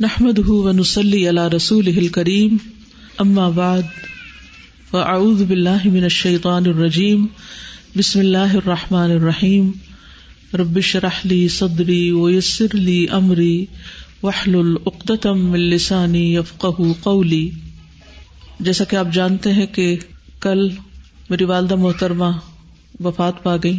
نحمد ونسلی علی رسول کریم اما بعد فاعوذ باللہ من الشیطان الرجیم بسم اللہ الرحمٰن الرحیم ربش رحلی صدری ویسر لی امری وحل العقدم السانی یفق قولی جیسا کہ آپ جانتے ہیں کہ کل میری والدہ محترمہ وفات پا گئی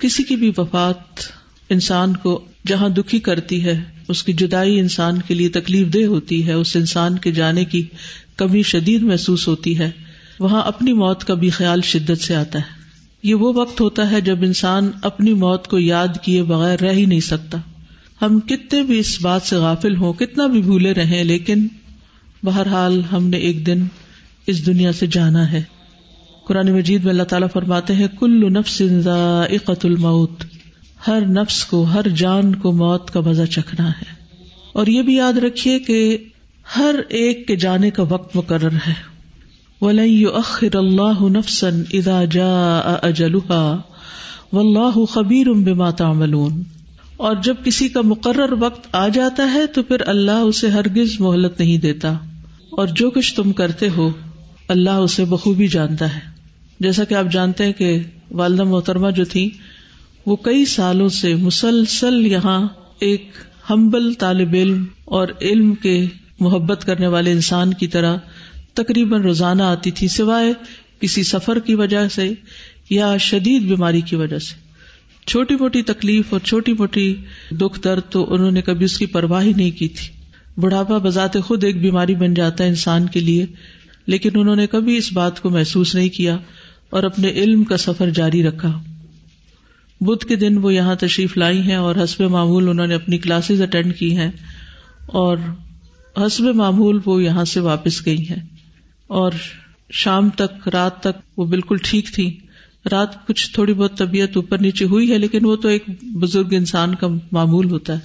کسی کی بھی وفات انسان کو جہاں دکھی کرتی ہے اس کی جدائی انسان کے لیے تکلیف دہ ہوتی ہے، اس انسان کے جانے کی کمی شدید محسوس ہوتی ہے۔ وہاں اپنی موت کا بھی خیال شدت سے آتا ہے۔ یہ وہ وقت ہوتا ہے جب انسان اپنی موت کو یاد کیے بغیر رہ ہی نہیں سکتا۔ ہم کتنے بھی اس بات سے غافل ہوں، کتنا بھی بھولے رہے لیکن بہرحال ہم نے ایک دن اس دنیا سے جانا ہے۔ قرآن مجید میں اللہ تعالیٰ فرماتے ہیں، کل نفس ذائقۃ الموت۔ ہر نفس کو، ہر جان کو موت کا مزہ چکھنا ہے۔ اور یہ بھی یاد رکھیے کہ ہر ایک کے جانے کا وقت مقرر ہے۔ اخر اللہ نفسن ادا جا اجلحا و اللہ خبیر تعملون۔ اور جب کسی کا مقرر وقت آ جاتا ہے تو پھر اللہ اسے ہرگز مہلت نہیں دیتا۔ اور جو کچھ تم کرتے ہو، اللہ اسے بخوبی جانتا ہے۔ جیسا کہ آپ جانتے ہیں کہ والدہ محترمہ جو تھی وہ کئی سالوں سے مسلسل یہاں ایک ہمبل طالب علم اور علم کے محبت کرنے والے انسان کی طرح تقریباً روزانہ آتی تھی، سوائے کسی سفر کی وجہ سے یا شدید بیماری کی وجہ سے۔ چھوٹی موٹی تکلیف اور چھوٹی موٹی دکھ درد تو انہوں نے کبھی اس کی پرواہ نہیں کی تھی۔ بڑھاپا بذات خود ایک بیماری بن جاتا ہے انسان کے لیے، لیکن انہوں نے کبھی اس بات کو محسوس نہیں کیا اور اپنے علم کا سفر جاری رکھا۔ بدھ کے دن وہ یہاں تشریف لائی ہیں اور حسب معمول انہوں نے اپنی کلاسز اٹینڈ کی ہیں اور حسب معمول وہ یہاں سے واپس گئی ہیں اور شام تک، رات تک وہ بالکل ٹھیک تھی۔ رات کچھ تھوڑی بہت طبیعت اوپر نیچے ہوئی ہے، لیکن وہ تو ایک بزرگ انسان کا معمول ہوتا ہے۔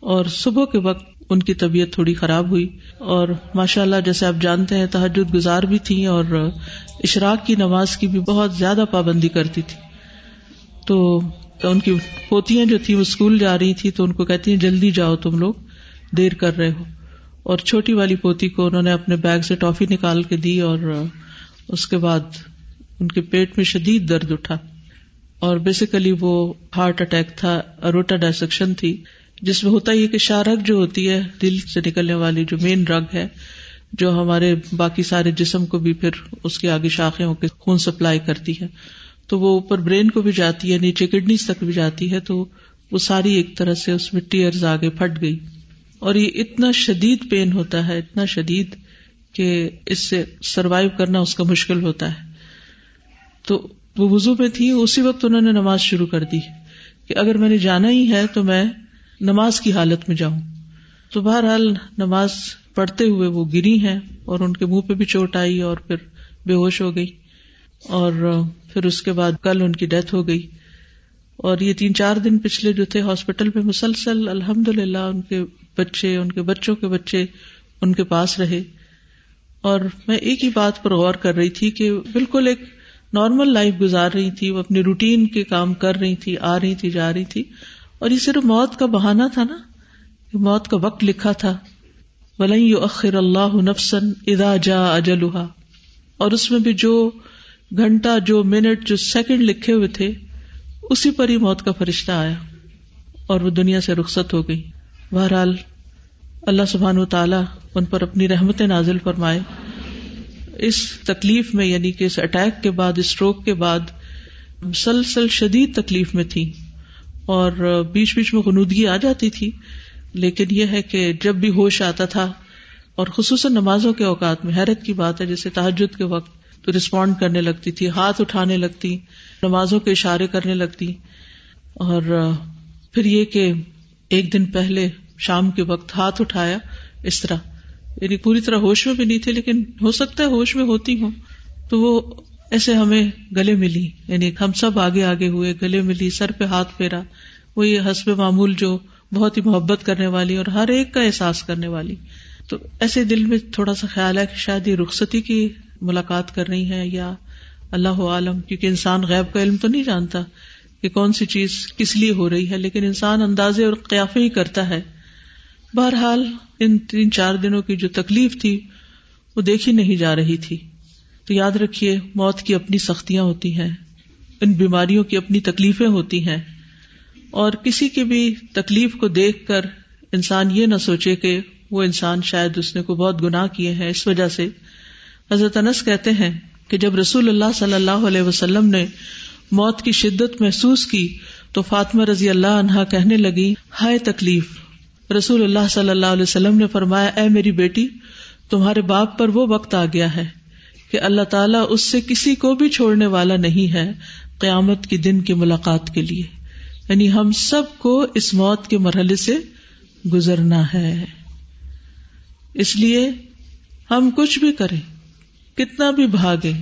اور صبح کے وقت ان کی طبیعت تھوڑی خراب ہوئی۔ اور ماشاء اللہ جیسے آپ جانتے ہیں تحجد گزار بھی تھی اور اشراق کی نماز کی بھی بہت زیادہ پابندی کرتی تھی۔ تو ان کی پوتیاں جو تھی وہ اسکول جا رہی تھی تو ان کو کہتی ہیں جلدی جاؤ تم لوگ، دیر کر رہے ہو۔ اور چھوٹی والی پوتی کو انہوں نے اپنے بیگ سے ٹافی نکال کے دی اور اس کے بعد ان کے پیٹ میں شدید درد اٹھا۔ اور بیسیکلی وہ ہارٹ اٹیک تھا اروٹا ڈائسیکشن تھی، جس میں ہوتا یہ کہ شارک جو ہوتی ہے، دل سے نکلنے والی جو مین رگ ہے، جو ہمارے باقی سارے جسم کو بھی پھر اس کے آگے شاخیں ہو کے خون سپلائی کرتی ہے۔ تو وہ اوپر برین کو بھی جاتی ہے، نیچے کڈنیز تک بھی جاتی ہے، تو وہ ساری ایک طرح سے اس میں ٹیئرز آگے پھٹ گئی۔ اور یہ اتنا شدید پین ہوتا ہے، اتنا شدید کہ اس سے سروائو کرنا اس کا مشکل ہوتا ہے۔ تو وہ وزو میں تھی، اسی وقت انہوں نے نماز شروع کر دی کہ اگر میں نے جانا ہی ہے تو میں نماز کی حالت میں جاؤں۔ تو بہرحال نماز پڑھتے ہوئے وہ گری ہیں اور ان کے منہ پہ بھی چوٹ آئی اور پھر بے ہوش ہو گئی۔ اور پھر اس کے بعد کل ان کی ڈیتھ ہو گئی۔ اور یہ تین چار دن پچھلے جو تھے ہاسپٹل میں مسلسل الحمد للہ ان کے بچے، ان کے بچوں کے بچے ان کے پاس رہے۔ اور میں ایک ہی بات پر غور کر رہی تھی کہ بالکل ایک نارمل لائف گزار رہی تھی، وہ اپنی روٹین کے کام کر رہی تھی، آ رہی تھی، جا رہی تھی۔ اور یہ صرف موت کا بہانا تھا نا موت کا وقت لکھا تھا۔ ولی اخر اللہ نفسن ادا جا اجلحا اور اس میں بھی جو گھنٹہ جو منٹ جو سیکنڈ لکھے ہوئے تھے، اسی پر ہی موت کا فرشتہ آیا اور وہ دنیا سے رخصت ہو گئی۔ بہرحال، اللہ سبحان و تعالیٰ ان پر اپنی رحمت نازل فرمائے۔ اس تکلیف میں یعنی کہ اس اٹیک کے بعد اسٹروک کے بعد مسلسل شدید تکلیف میں تھی اور بیچ بیچ میں غنودگی آ جاتی تھی۔ لیکن یہ ہے کہ جب بھی ہوش آتا تھا اور خصوصاً نمازوں کے اوقات میں، حیرت کی بات ہے، جیسے تحجد کے وقت تو رسپونڈ کرنے لگتی تھی، ہاتھ اٹھانے لگتی، نمازوں کے اشارے کرنے لگتی۔ اور پھر یہ کہ ایک دن پہلے شام کے وقت ہاتھ اٹھایا اس طرح۔ یعنی پوری طرح ہوش میں بھی نہیں تھی لیکن ہو سکتا ہے ہوش میں ہوتی ہوں۔ تو وہ ایسے ہمیں گلے ملی۔ یعنی ہم سب آگے آگے ہوئے، گلے ملی، سر پہ ہاتھ پھیرا۔ وہ یہ حسب معمول جو بہت ہی محبت کرنے والی اور ہر ایک کا احساس کرنے والی۔ تو ایسے دل میں تھوڑا سا خیال ہے کہ شاید یہ رخصتی کی ملاقات کر رہی ہیں یا اللہ عالم، کیونکہ انسان غیب کا علم تو نہیں جانتا کہ کون سی چیز کس لیے ہو رہی ہے، لیکن انسان اندازے اور قیافے ہی کرتا ہے۔ بہرحال، ان تین چار دنوں کی جو تکلیف تھی، وہ دیکھی نہیں جا رہی تھی۔ تو یاد رکھیے، موت کی اپنی سختیاں ہوتی ہیں، ان بیماریوں کی اپنی تکلیفیں ہوتی ہیں۔ اور کسی کی بھی تکلیف کو دیکھ کر انسان یہ نہ سوچے کہ وہ انسان شاید اس نے کو بہت گناہ کیے ہیں، اس وجہ سے حضرت انس کہتے ہیں کہ جب رسول اللہ صلی اللہ علیہ وسلم نے موت کی شدت محسوس کی تو فاطمہ رضی اللہ عنہا کہنے لگی، ہائے تکلیف۔ رسول اللہ صلی اللہ علیہ وسلم نے فرمایا، اے میری بیٹی، تمہارے باپ پر وہ وقت آ گیا ہے کہ اللہ تعالیٰ اس سے کسی کو بھی چھوڑنے والا نہیں ہے قیامت کے دن کی ملاقات کے لیے۔ یعنی ہم سب کو اس موت کے مرحلے سے گزرنا ہے۔ اس لیے ہم کچھ بھی کریں۔ کتنا بھی بھاگے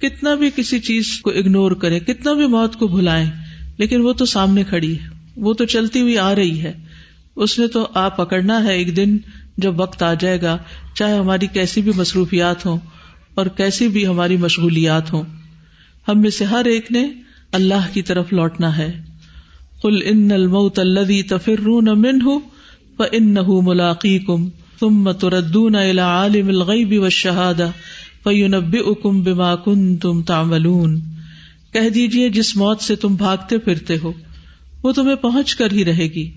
کتنا بھی کسی چیز کو اگنور کرے کتنا بھی موت کو بھلائیں، لیکن وہ تو سامنے کھڑی ہے، وہ تو چلتی ہوئی آ رہی ہے۔ اس نے تو آپ پکڑنا ہے ایک دن جب وقت آ جائے گا، چاہے ہماری کیسی بھی مصروفیات ہوں اور کیسی بھی ہماری مشغولیات ہوں۔ ہم میں سے ہر ایک نے اللہ کی طرف لوٹنا ہے۔ کل ان الموت الذي تفرون منه فانه ملاقيكم ثم تردون الى عالم الغيب والشهاده فينبئكم بما كنتم تعملون۔ کہہ دیجیے جس موت سے تم بھاگتے پھرتے ہو، وہ تمہیں پہنچ کر ہی رہے گی۔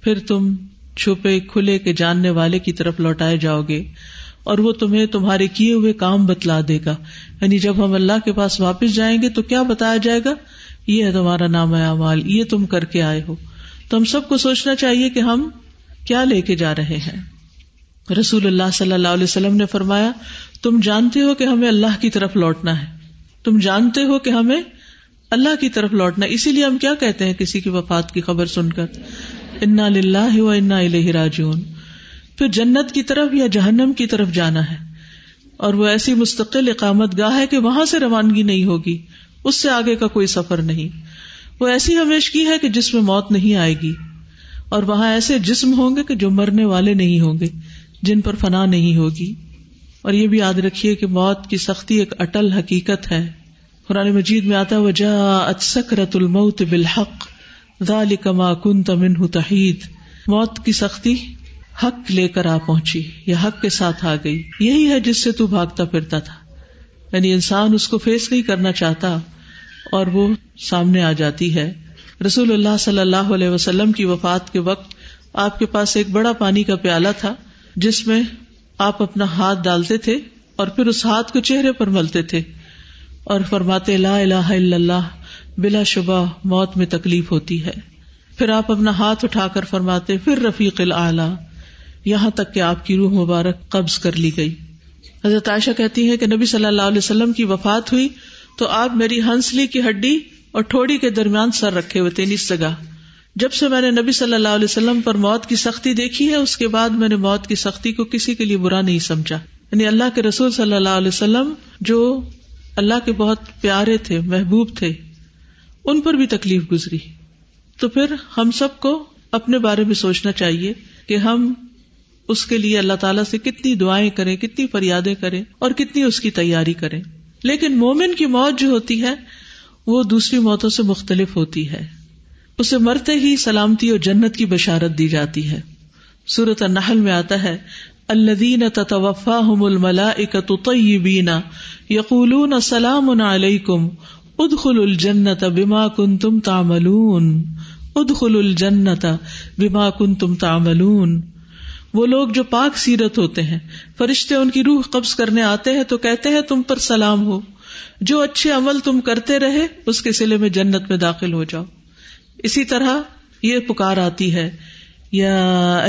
پھر تم چھپے کھلے کے جاننے والے کی طرف لوٹائے جاؤ گے، اور وہ تمہیں تمہارے کیے ہوئے کام بتلا دے گا۔ یعنی جب ہم اللہ کے پاس واپس جائیں گے، تو کیا بتایا جائے گا؟ یہ ہے تمہارا نام اعمال، یہ تم کر کے آئے ہو۔ تو ہم سب کو سوچنا چاہیے کہ ہم کیا لے کے جا رہے ہیں۔ رسول اللہ صلی اللہ علیہ وسلم نے فرمایا تم جانتے ہو کہ ہمیں اللہ کی طرف لوٹنا ہے۔ تم جانتے ہو کہ ہمیں اللہ کی طرف لوٹنا اسی لیے ہم کیا کہتے ہیں کسی کی وفات کی خبر سن کر؟ انا لاہ و انا الہ راجون پھر جنت کی طرف یا جہنم کی طرف جانا ہے۔ اور وہ ایسی مستقل اقامت گاہ ہے کہ وہاں سے روانگی نہیں ہوگی۔ اس سے آگے کا کوئی سفر نہیں۔ وہ ایسی ہمیش کی ہے کہ جس میں موت نہیں آئے گی۔ اور وہاں ایسے جسم ہوں گے کہ جو مرنے والے نہیں ہوں گے، جن پر فنا نہیں ہوگی۔ اور یہ بھی یاد رکھیے کہ موت کی سختی ایک اٹل حقیقت ہے۔ قرآن مجید میں آتا وجہ سکرت الموت بالحق ذالک ما کنت منہ تحید موت کی سختی حق لے کر آ پہنچی، یا حق کے ساتھ آ گئی۔ یہی ہے جس سے تو بھاگتا پھرتا تھا۔ یعنی انسان اس کو فیس نہیں کرنا چاہتا اور وہ سامنے آ جاتی ہے۔ رسول اللہ صلی اللہ علیہ وسلم کی وفات کے وقت آپ کے پاس ایک بڑا پانی کا پیالہ تھا، جس میں آپ اپنا ہاتھ ڈالتے تھے اور پھر اس ہاتھ کو چہرے پر ملتے تھے اور فرماتے لا الہ الا اللہ، بلا شبہ موت میں تکلیف ہوتی ہے۔ پھر آپ اپنا ہاتھ اٹھا کر فرماتے، پھر رفیق العلی یہاں تک کہ آپ کی روح مبارک قبض کر لی گئی۔ حضرت عائشہ کہتی ہے کہ نبی صلی اللہ علیہ وسلم کی وفات ہوئی تو آپ میری ہنسلی کی ہڈی اور ٹھوڑی کے درمیان سر رکھے ہوئے تھے نس جگہ۔ جب سے میں نے نبی صلی اللہ علیہ وسلم پر موت کی سختی دیکھی ہے، اس کے بعد میں نے موت کی سختی کو کسی کے لیے برا نہیں سمجھا۔ یعنی اللہ کے رسول صلی اللہ علیہ وسلم جو اللہ کے بہت پیارے تھے، محبوب تھے، ان پر بھی تکلیف گزری۔ تو پھر ہم سب کو اپنے بارے میں سوچنا چاہیے کہ ہم اس کے لیے اللہ تعالیٰ سے کتنی دعائیں کریں، کتنی فریادیں کریں اور کتنی اس کی تیاری کریں۔ لیکن مومن کی موت جو ہوتی ہے، وہ دوسری موتوں سے مختلف ہوتی ہے۔ اسے مرتے ہی سلامتی اور جنت کی بشارت دی جاتی ہے۔ سورت النحل میں آتا ہے الدین تتوفاهم الملائکۃ طیبین یقولون السلام علیکم، ادخلوا الجنت بما کنتم تعملون۔ ادخلوا الجنت بما کنتم تعملون۔ وہ لوگ جو پاک سیرت ہوتے ہیں، فرشتے ان کی روح قبض کرنے آتے ہیں تو کہتے ہیں تم پر سلام ہو۔ جو اچھے عمل تم کرتے رہے، اس کے سلے میں جنت میں داخل ہو جاؤ۔ اسی طرح یہ پکار آتی ہے، یا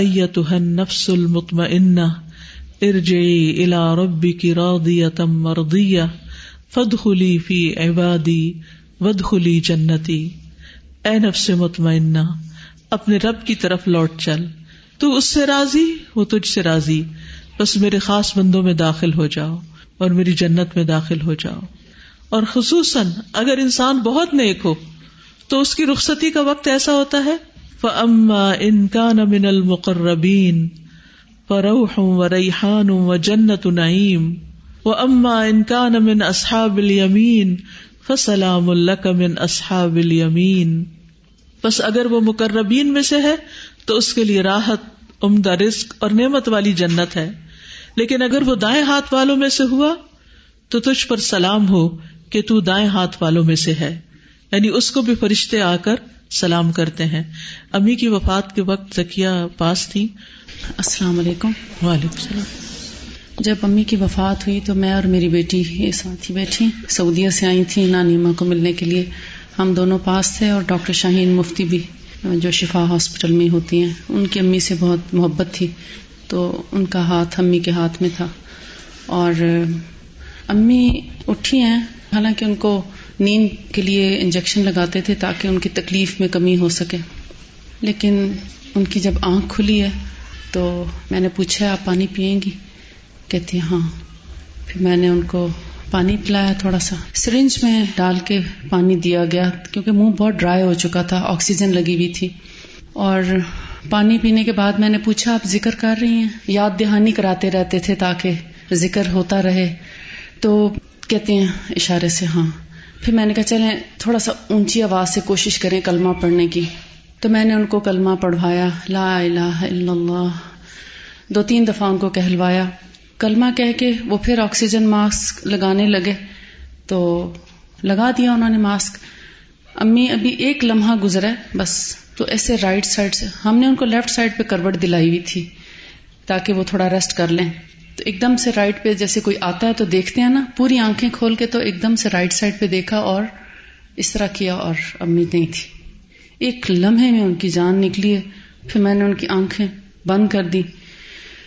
نفس المطم ارجعی الا ربی کی رودیتم مردیہ فد خلی فی عبادی ود خلی جنتی۔ اے نفس مطمئنہ، اپنے رب کی طرف لوٹ چل۔ تو اس سے راضی؟ وہ تجھ سے راضی۔ بس میرے خاص بندوں میں داخل ہو جاؤ اور میری جنت میں داخل ہو جاؤ۔ اور خصوصاً اگر انسان بہت نیک ہو تو اس کی رخصتی کا وقت ایسا ہوتا ہے؟ فما ان کا من المقربین فروح و ریحان و جنت نعیم و اما ان کا من اصحاب الیمین فسلام اللہ من اصحاب الیمین بس اگر وہ مقربین میں سے ہے تو اس کے لیے راحت، عمدہ رزق اور نعمت والی جنت ہے۔ لیکن اگر وہ دائیں ہاتھ والوں میں سے ہوا تو تجھ پر سلام ہو کہ تو دائیں ہاتھ والوں میں سے ہے۔ یعنی اس کو بھی فرشتے آ کر سلام کرتے ہیں۔ امی کی وفات کے وقت زکیہ پاس تھی۔ السلام علیکم۔ وعلیکم السلام جب امی کی وفات ہوئی تو میں اور میری بیٹی یہ ساتھ ہی بیٹھی۔ سعودیہ سے آئی تھی نانیما کو ملنے کے لیے۔ ہم دونوں پاس تھے اور ڈاکٹر شاہین مفتی بھی جو شفا ہاسپٹل میں ہوتی ہیں۔ ان کی امی سے بہت محبت تھی۔ تو ان کا ہاتھ امی کے ہاتھ میں تھا۔ اور امی اٹھی ہیں۔ حالانکہ ان کو نیند کے لیے انجیکشن لگاتے تھے تاکہ ان کی تکلیف میں کمی ہو سکے۔ لیکن ان کی جب آنکھ کھلی ہے تو میں نے پوچھا، آپ پانی پئیں گی؟ کہتی ہاں۔ پھر میں نے ان کو پانی پلایا تھوڑا سا۔ سرنج میں ڈال کے پانی دیا گیا کیونکہ منہ بہت ڈرائی ہو چکا تھا، آکسیجن لگی ہوئی تھی۔ اور پانی پینے کے بعد میں نے پوچھا، آپ ذکر کر رہی ہیں؟ یاد دہانی کراتے رہتے تھے تاکہ ذکر ہوتا رہے۔ تو کہتے ہیں اشارے سے ہاں۔ پھر میں نے کہا چلیں تھوڑا سا اونچی آواز سے کوشش کریں کلمہ پڑھنے کی۔ تو میں نے ان کو کلمہ پڑھوایا، لا الہ الا اللہ۔ دو تین دفعہ ان کو کہلوایا۔ کلمہ کہہ کے وہ پھر آکسیجن ماسک لگانے لگے۔ تو لگا دیا انہوں نے ماسک۔ امی، ابھی ایک لمحہ گزرا بس۔ تو ایسے رائٹ سائڈ سے ہم نے ان کو لیفٹ سائڈ پہ کروٹ دلائی ہوئی تھی تاکہ وہ تھوڑا ریسٹ کر لیں۔ تو ایک دم سے رائٹ پہ جیسے کوئی آتا ہے تو دیکھتے ہیں نا، پوری آنکھیں کھول کے تو ایک دم سے رائٹ سائڈ پہ دیکھا اور اس طرح کیا اور امی نہیں تھی۔ ایک لمحے میں ان کی جان نکلی ہے، پھر میں نے ان کی آنکھیں بند کر دی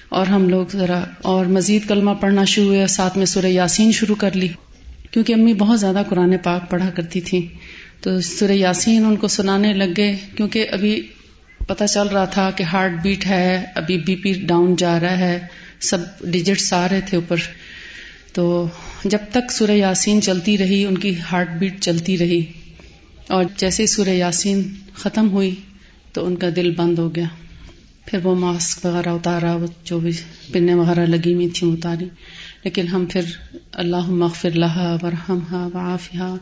اور ہم لوگ ذرا اور مزید کلمہ پڑھنا شروع ہوئے ساتھ میں سورہ یاسین شروع کر لی۔ کیونکہ امی بہت زیادہ قرآن پاک پڑھا کرتی تھی تو سورہ یاسین ان کو سنانے لگ گئے، کیونکہ ابھی پتہ چل رہا تھا کہ ہارٹ بیٹ ہے، ابھی بی پی ڈاؤن جا رہا ہے۔ سب ڈیجٹس آ رہے تھے اوپر۔ تو جب تک سورہ یاسین چلتی رہی، ان کی ہارٹ بیٹ چلتی رہی۔ اور جیسے سورہ یاسین ختم ہوئی، تو ان کا دل بند ہو گیا۔ پھر وہ ماسک وغیرہ اتارا، وہ جو بھی پنیں وغیرہ لگی ہوئی تھیں اتاری۔ لیکن ہم پھر اللہ مغفر لہا ورحم ہا وافیہ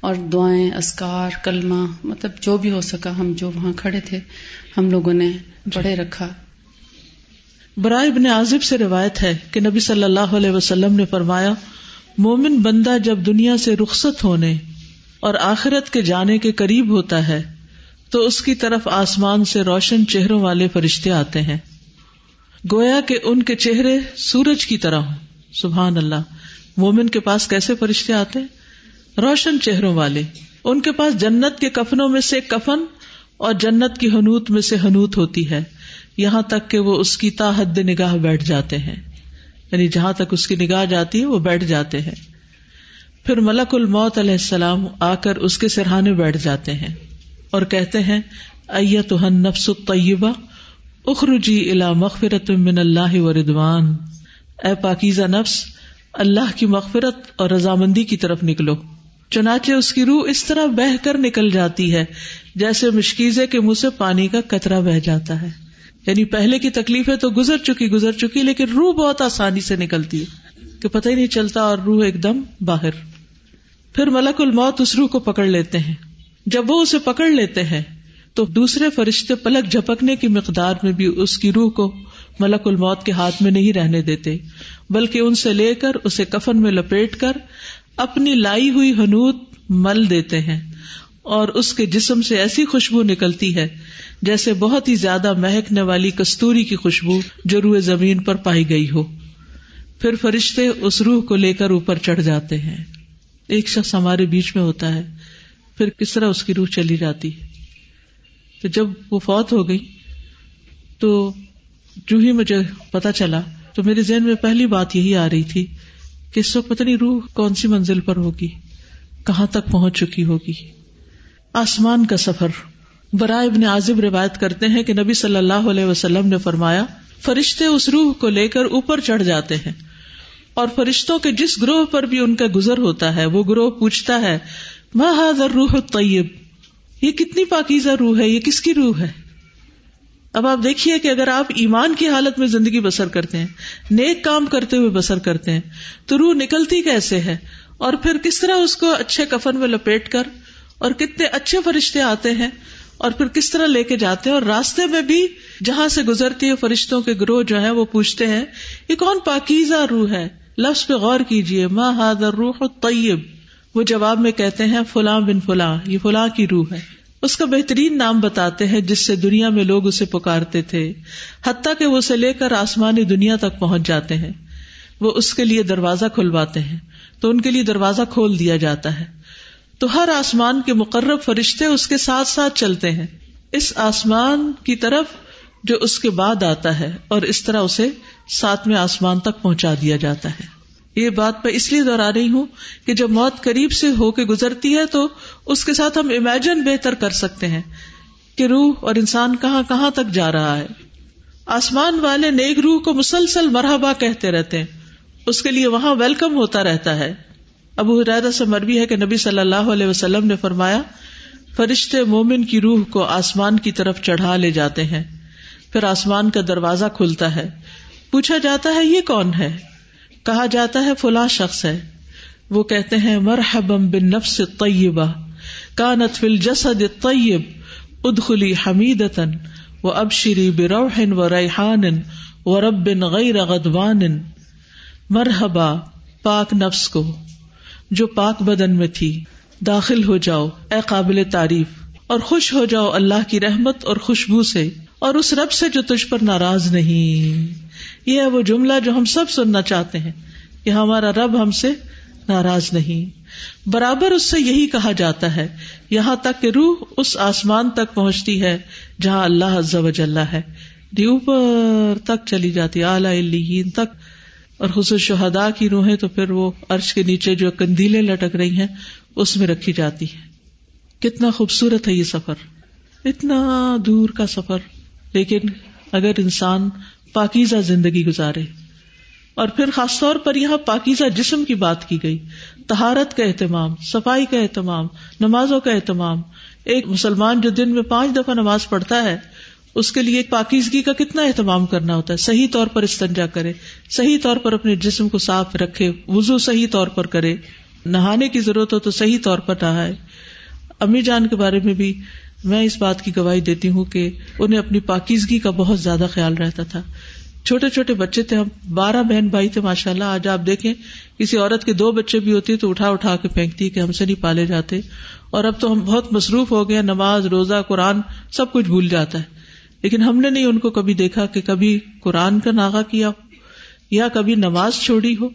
اور دعائیں اسکار کلمہ مطلب جو بھی ہو سکا، ہم جو وہاں کھڑے تھے، ہم لوگوں نے پڑھے رکھا۔ برائے ابن عازب سے روایت ہے کہ نبی صلی اللہ علیہ وسلم نے فرمایا، مومن بندہ جب دنیا سے رخصت ہونے اور آخرت کے جانے کے قریب ہوتا ہے، تو اس کی طرف آسمان سے روشن چہروں والے فرشتے آتے ہیں۔ گویا کہ ان کے چہرے سورج کی طرح ہوں۔ سبحان اللہ۔ مومن کے پاس کیسے فرشتے آتے؟ ہیں روشن چہروں والے۔ ان کے پاس جنت کے کفنوں میں سے کفن اور جنت کی حنوت میں سے حنوت ہوتی ہے۔ یہاں تک کہ وہ اس کی تاحد نگاہ بیٹھ جاتے ہیں۔ یعنی جہاں تک اس کی نگاہ جاتی ہے، وہ بیٹھ جاتے ہیں۔ پھر ملک الموت علیہ السلام آ کر اس کے سرحانے بیٹھ جاتے ہیں اور کہتے ہیں تو نفس طیبہ اخرجی الا مغفرت من اللہ و ردوان اے پاکیزہ نفس، اللہ کی مغفرت اور رضامندی کی طرف نکلو۔ چنانچہ اس کی روح اس طرح بہ کر نکل جاتی ہے، جیسے مشکیزے کے منہ سے پانی کا کترا بہ جاتا ہے۔ یعنی پہلے کی تکلیفیں تو گزر چکی گزر چکی، لیکن روح بہت آسانی سے نکلتی ہے کہ پتہ ہی نہیں چلتا اور روح ایک دم باہر۔ پھر ملک الموت اس روح کو پکڑ لیتے ہیں۔ جب وہ اسے پکڑ لیتے ہیں، تو دوسرے فرشتے پلک جھپکنے کی مقدار میں بھی اس کی روح کو ملک الموت کے ہاتھ میں نہیں رہنے دیتے، بلکہ ان سے لے کر اسے کفن میں لپیٹ کر اپنی لائی ہوئی حنوت مل دیتے ہیں۔ اور اس کے جسم سے ایسی خوشبو نکلتی ہے جیسے بہت ہی زیادہ مہکنے والی کستوری کی خوشبو جو روح زمین پر پائی گئی ہو۔ پھر فرشتے اس روح کو لے کر اوپر چڑھ جاتے ہیں۔ ایک شخص ہمارے بیچ میں ہوتا ہے۔ پھر کس طرح اس کی روح چلی جاتی تو جب وہ فوت ہو گئی، تو جو ہی مجھے پتا چلا، تو میرے ذہن میں پہلی بات یہی آ رہی تھی کہ اس وقت پتہ نہیں روح کون سی منزل پر ہوگی، کہاں تک پہنچ چکی ہوگی۔ آسمان کا سفر۔ برائے ابن عازب روایت کرتے ہیں کہ نبی صلی اللہ علیہ وسلم نے فرمایا، فرشتے اس روح کو لے کر اوپر چڑھ جاتے ہیں۔ اور فرشتوں کے جس گروہ پر بھی ان کا گزر ہوتا ہے، وہ گروہ پوچھتا ہے روح طیب یہ کتنی پاکیزہ روح ہے، یہ کس کی روح ہے؟ اب آپ دیکھیے کہ اگر آپ ایمان کی حالت میں زندگی بسر کرتے ہیں، نیک کام کرتے ہوئے بسر کرتے ہیں، تو روح نکلتی کیسے ہے؟ اور پھر کس طرح اس کو اچھے کفن میں لپیٹ کر اور کتنے اچھے فرشتے آتے ہیں اور پھر کس طرح لے کے جاتے ہیں اور راستے میں بھی جہاں سے گزرتی ہے فرشتوں کے گروہ جو ہے وہ پوچھتے ہیں، یہ کون پاکیزہ روح ہے؟ لفظ پہ غور کیجیے ماں حاضر روح طیب وہ جواب میں کہتے ہیں، فلاں بن فلاں، یہ فلاں کی روح ہے۔ اس کا بہترین نام بتاتے ہیں جس سے دنیا میں لوگ اسے پکارتے تھے، حتیٰ کہ وہ اسے لے کر آسمانی دنیا تک پہنچ جاتے ہیں۔ وہ اس کے لیے دروازہ کھلواتے ہیں، تو ان کے لیے دروازہ کھول دیا جاتا ہے۔ تو ہر آسمان کے مقرب فرشتے اس کے ساتھ ساتھ چلتے ہیں۔ اس آسمان کی طرف جو اس کے بعد آتا ہے اور اس طرح اسے ساتویں آسمان تک پہنچا دیا جاتا ہے۔ یہ بات میں اس لیے دوہرا رہی ہوں کہ جب موت قریب سے ہو کے گزرتی ہے تو اس کے ساتھ ہم امیجن بہتر کر سکتے ہیں کہ روح اور انسان کہاں کہاں تک جا رہا ہے۔ آسمان والے نیک روح کو مسلسل مرحبا کہتے رہتے ہیں۔ اس کے لیے وہاں ویلکم ہوتا رہتا ہے۔ ابو حرا سے مربی ہے کہ نبی صلی اللہ علیہ وسلم نے فرمایا، فرشتے مومن کی روح کو آسمان کی طرف چڑھا لے جاتے ہیں، پھر آسمان کا دروازہ کھلتا ہے۔ پوچھا جاتا ہے، یہ کون ہے؟ کہا جاتا ہے، فلاں شخص ہے۔ وہ کہتے ہیں مرحبم بن نفس طیبہ کا نتفل جسد طیب ادخلی حمیدتن و ابشری بروحن و ریحان و رب غیر غدوان مرحبا، پاک نفس کو۔ جو پاک بدن میں تھی۔ داخل ہو جاؤ، اے قابل تعریف، اور خوش ہو جاؤ اللہ کی رحمت اور خوشبو سے، اور اس رب سے جو تجھ پر ناراض نہیں۔ یہ ہے وہ جملہ جو ہم سب سننا چاہتے ہیں، کہ ہمارا رب ہم سے ناراض نہیں۔ برابر اس سے یہی کہا جاتا ہے، یہاں تک کہ روح اس آسمان تک پہنچتی ہے، جہاں اللہ عز و جل ہے۔ اوپر تک چلی جاتی، اعلی تک۔ اور خصوص شہدا کی روحیں تو پھر وہ عرش کے نیچے جو کندیلیں لٹک رہی ہیں، اس میں رکھی جاتی ہے کتنا خوبصورت ہے یہ سفر۔ اتنا دور کا سفر۔ لیکن اگر انسان پاکیزہ زندگی گزارے، اور پھر خاص طور پر یہاں پاکیزہ جسم کی بات کی گئی تہارت کا اہتمام، صفائی کا اہتمام، نمازوں کا اہتمام، ایک مسلمان جو دن میں پانچ دفعہ نماز پڑھتا ہے اس کے لیے پاکیزگی کا کتنا اہتمام کرنا ہوتا ہے؟ صحیح طور پر استنجا کرے، صحیح طور پر اپنے جسم کو صاف رکھے وزو صحیح طور پر کرے، نہانے کی ضرورت ہو تو صحیح طور پر نہائے۔ امی جان کے بارے میں بھی میں اس بات کی گواہی دیتی ہوں کہ انہیں اپنی پاکیزگی کا بہت زیادہ خیال رہتا تھا۔ چھوٹے چھوٹے بچے تھے، ہم بارہ بہن بھائی تھے ماشاء اللہ آج آپ دیکھیں، کسی عورت کے دو بچے بھی ہوتے تو اٹھا اٹھا کے پھینکتی کہ ہم سے نہیں پالے جاتے۔ اور اب تو ہم بہت مصروف ہو گئے نماز، روزہ، قرآن، سب کچھ بھول جاتا ہے۔ لیکن ہم نے نہیں ان کو کبھی دیکھا کہ کبھی قرآن کا ناغا کیا ہو یا کبھی نماز چھوڑی ہو۔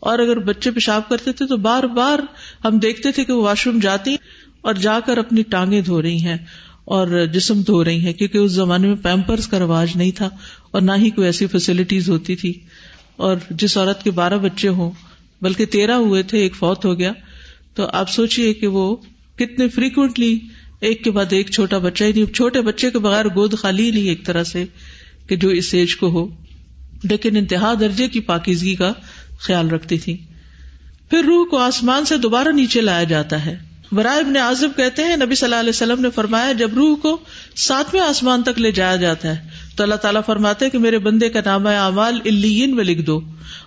اور اگر بچے پیشاب کرتے تھے تو بار بار ہم دیکھتے تھے کہ وہ واش روم جاتی اور جا کر اپنی ٹانگیں دھو رہی ہیں اور جسم دھو رہی ہیں، کیونکہ اس زمانے میں پیمپرس کا رواج نہیں تھا اور نہ ہی کوئی ایسی فیسلٹیز ہوتی تھی۔ اور جس عورت کے بارہ بچے ہوں، بلکہ تیرہ ہوئے تھے، ایک فوت ہو گیا۔ تو آپ سوچیے کہ وہ کتنے فریکوینٹلی ایک کے بعد ایک چھوٹا بچہ ہی نہیں چھوٹے بچے کے بغیر گود خالی ہی نہیں ایک طرح سے کہ جو اس ایج کو ہو۔ لیکن انتہا درجے کی پاکیزگی کا خیال رکھتی تھی۔ پھر روح کو آسمان سے دوبارہ نیچے لایا جاتا ہے۔ برائے ابن عازب کہتے ہیں، نبی صلی اللہ علیہ وسلم نے فرمایا، جب روح کو ساتویں آسمان تک لے جایا جاتا ہے، تو اللہ تعالیٰ فرماتے کہ میرے بندے کا نام اعمال الین میں لکھ دو،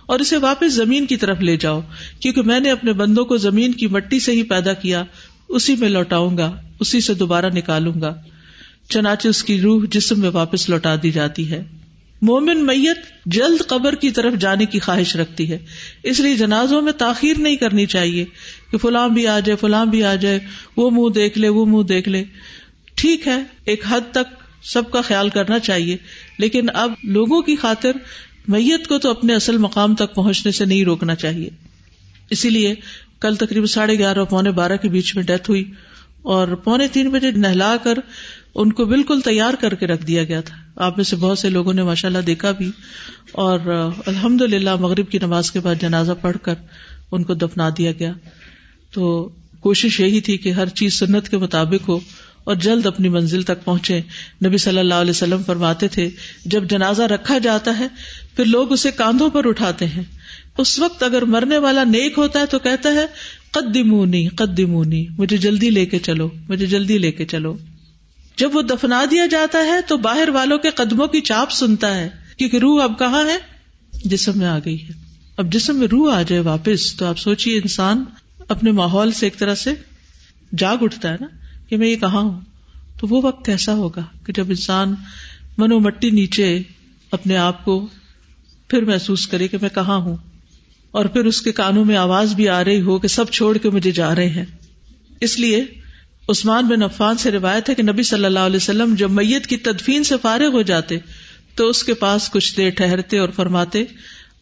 اور اسے واپس زمین کی طرف لے جاؤ، کیونکہ میں نے اپنے بندوں کو زمین کی مٹی سے ہی پیدا کیا، اسی میں لوٹاؤں گا۔ اسی سے دوبارہ نکالوں گا۔ چنانچہ اس کی روح جسم میں واپس لوٹا دی جاتی ہے۔ مومن میت جلد قبر کی طرف جانے کی خواہش رکھتی ہے۔ اس لیے جنازوں میں تاخیر نہیں کرنی چاہیے کہ فلاں بھی آ جائے، فلاں بھی آ جائے، وہ منہ دیکھ لے، وہ منہ دیکھ لے۔ ٹھیک ہے، ایک حد تک سب کا خیال کرنا چاہیے، لیکن اب لوگوں کی خاطر میت کو تو اپنے اصل مقام تک پہنچنے سے نہیں روکنا چاہیے۔ اسی لیے کل تقریباً ساڑھے گیارہ، پونے بارہ کے بیچ میں ڈیتھ ہوئی۔ اور پونے تین بجے نہلا کر ان کو بالکل تیار کر کے رکھ دیا گیا تھا۔ آپ میں سے بہت سے لوگوں نے ماشاء اللہ دیکھا بھی۔ اور الحمد للہ مغرب کی نماز کے بعد جنازہ پڑھ کر ان کو دفنا دیا گیا۔ تو کوشش یہی تھی کہ ہر چیز سنت کے مطابق ہو اور جلد اپنی منزل تک پہنچے۔ نبی صلی اللہ علیہ وسلم فرماتے تھے، جب جنازہ رکھا جاتا ہے، پھر لوگ اسے کاندھوں پر اٹھاتے ہیں۔ اس وقت اگر مرنے والا نیک ہوتا ہے تو کہتا ہے قدمونی قدمونی، مجھے جلدی لے کے چلو، مجھے جلدی لے کے چلو۔ جب وہ دفنا دیا جاتا ہے تو باہر والوں کے قدموں کی چاپ سنتا ہے کیونکہ روح اب کہاں ہے؟ جسم میں آ گئی ہے۔ اب جسم میں روح آ جائے واپس تو آپ سوچیے انسان اپنے ماحول سے ایک طرح سے جاگ اٹھتا ہے نا کہ میں یہ کہاں ہوں؟ تو وہ وقت کیسا ہوگا کہ جب انسان منو مٹی نیچے اپنے آپ کو پھر محسوس کرے کہ میں کہاں ہوں۔ اور پھر اس کے کانوں میں آواز بھی آ رہی ہو کہ سب چھوڑ کے مجھے جا رہے ہیں۔ اس لیے عثمان بن عفان سے روایت ہے کہ نبی صلی اللہ علیہ وسلم جب میت کی تدفین سے فارغ ہو جاتے تو اس کے پاس کچھ دیر ٹہرتے اور فرماتے،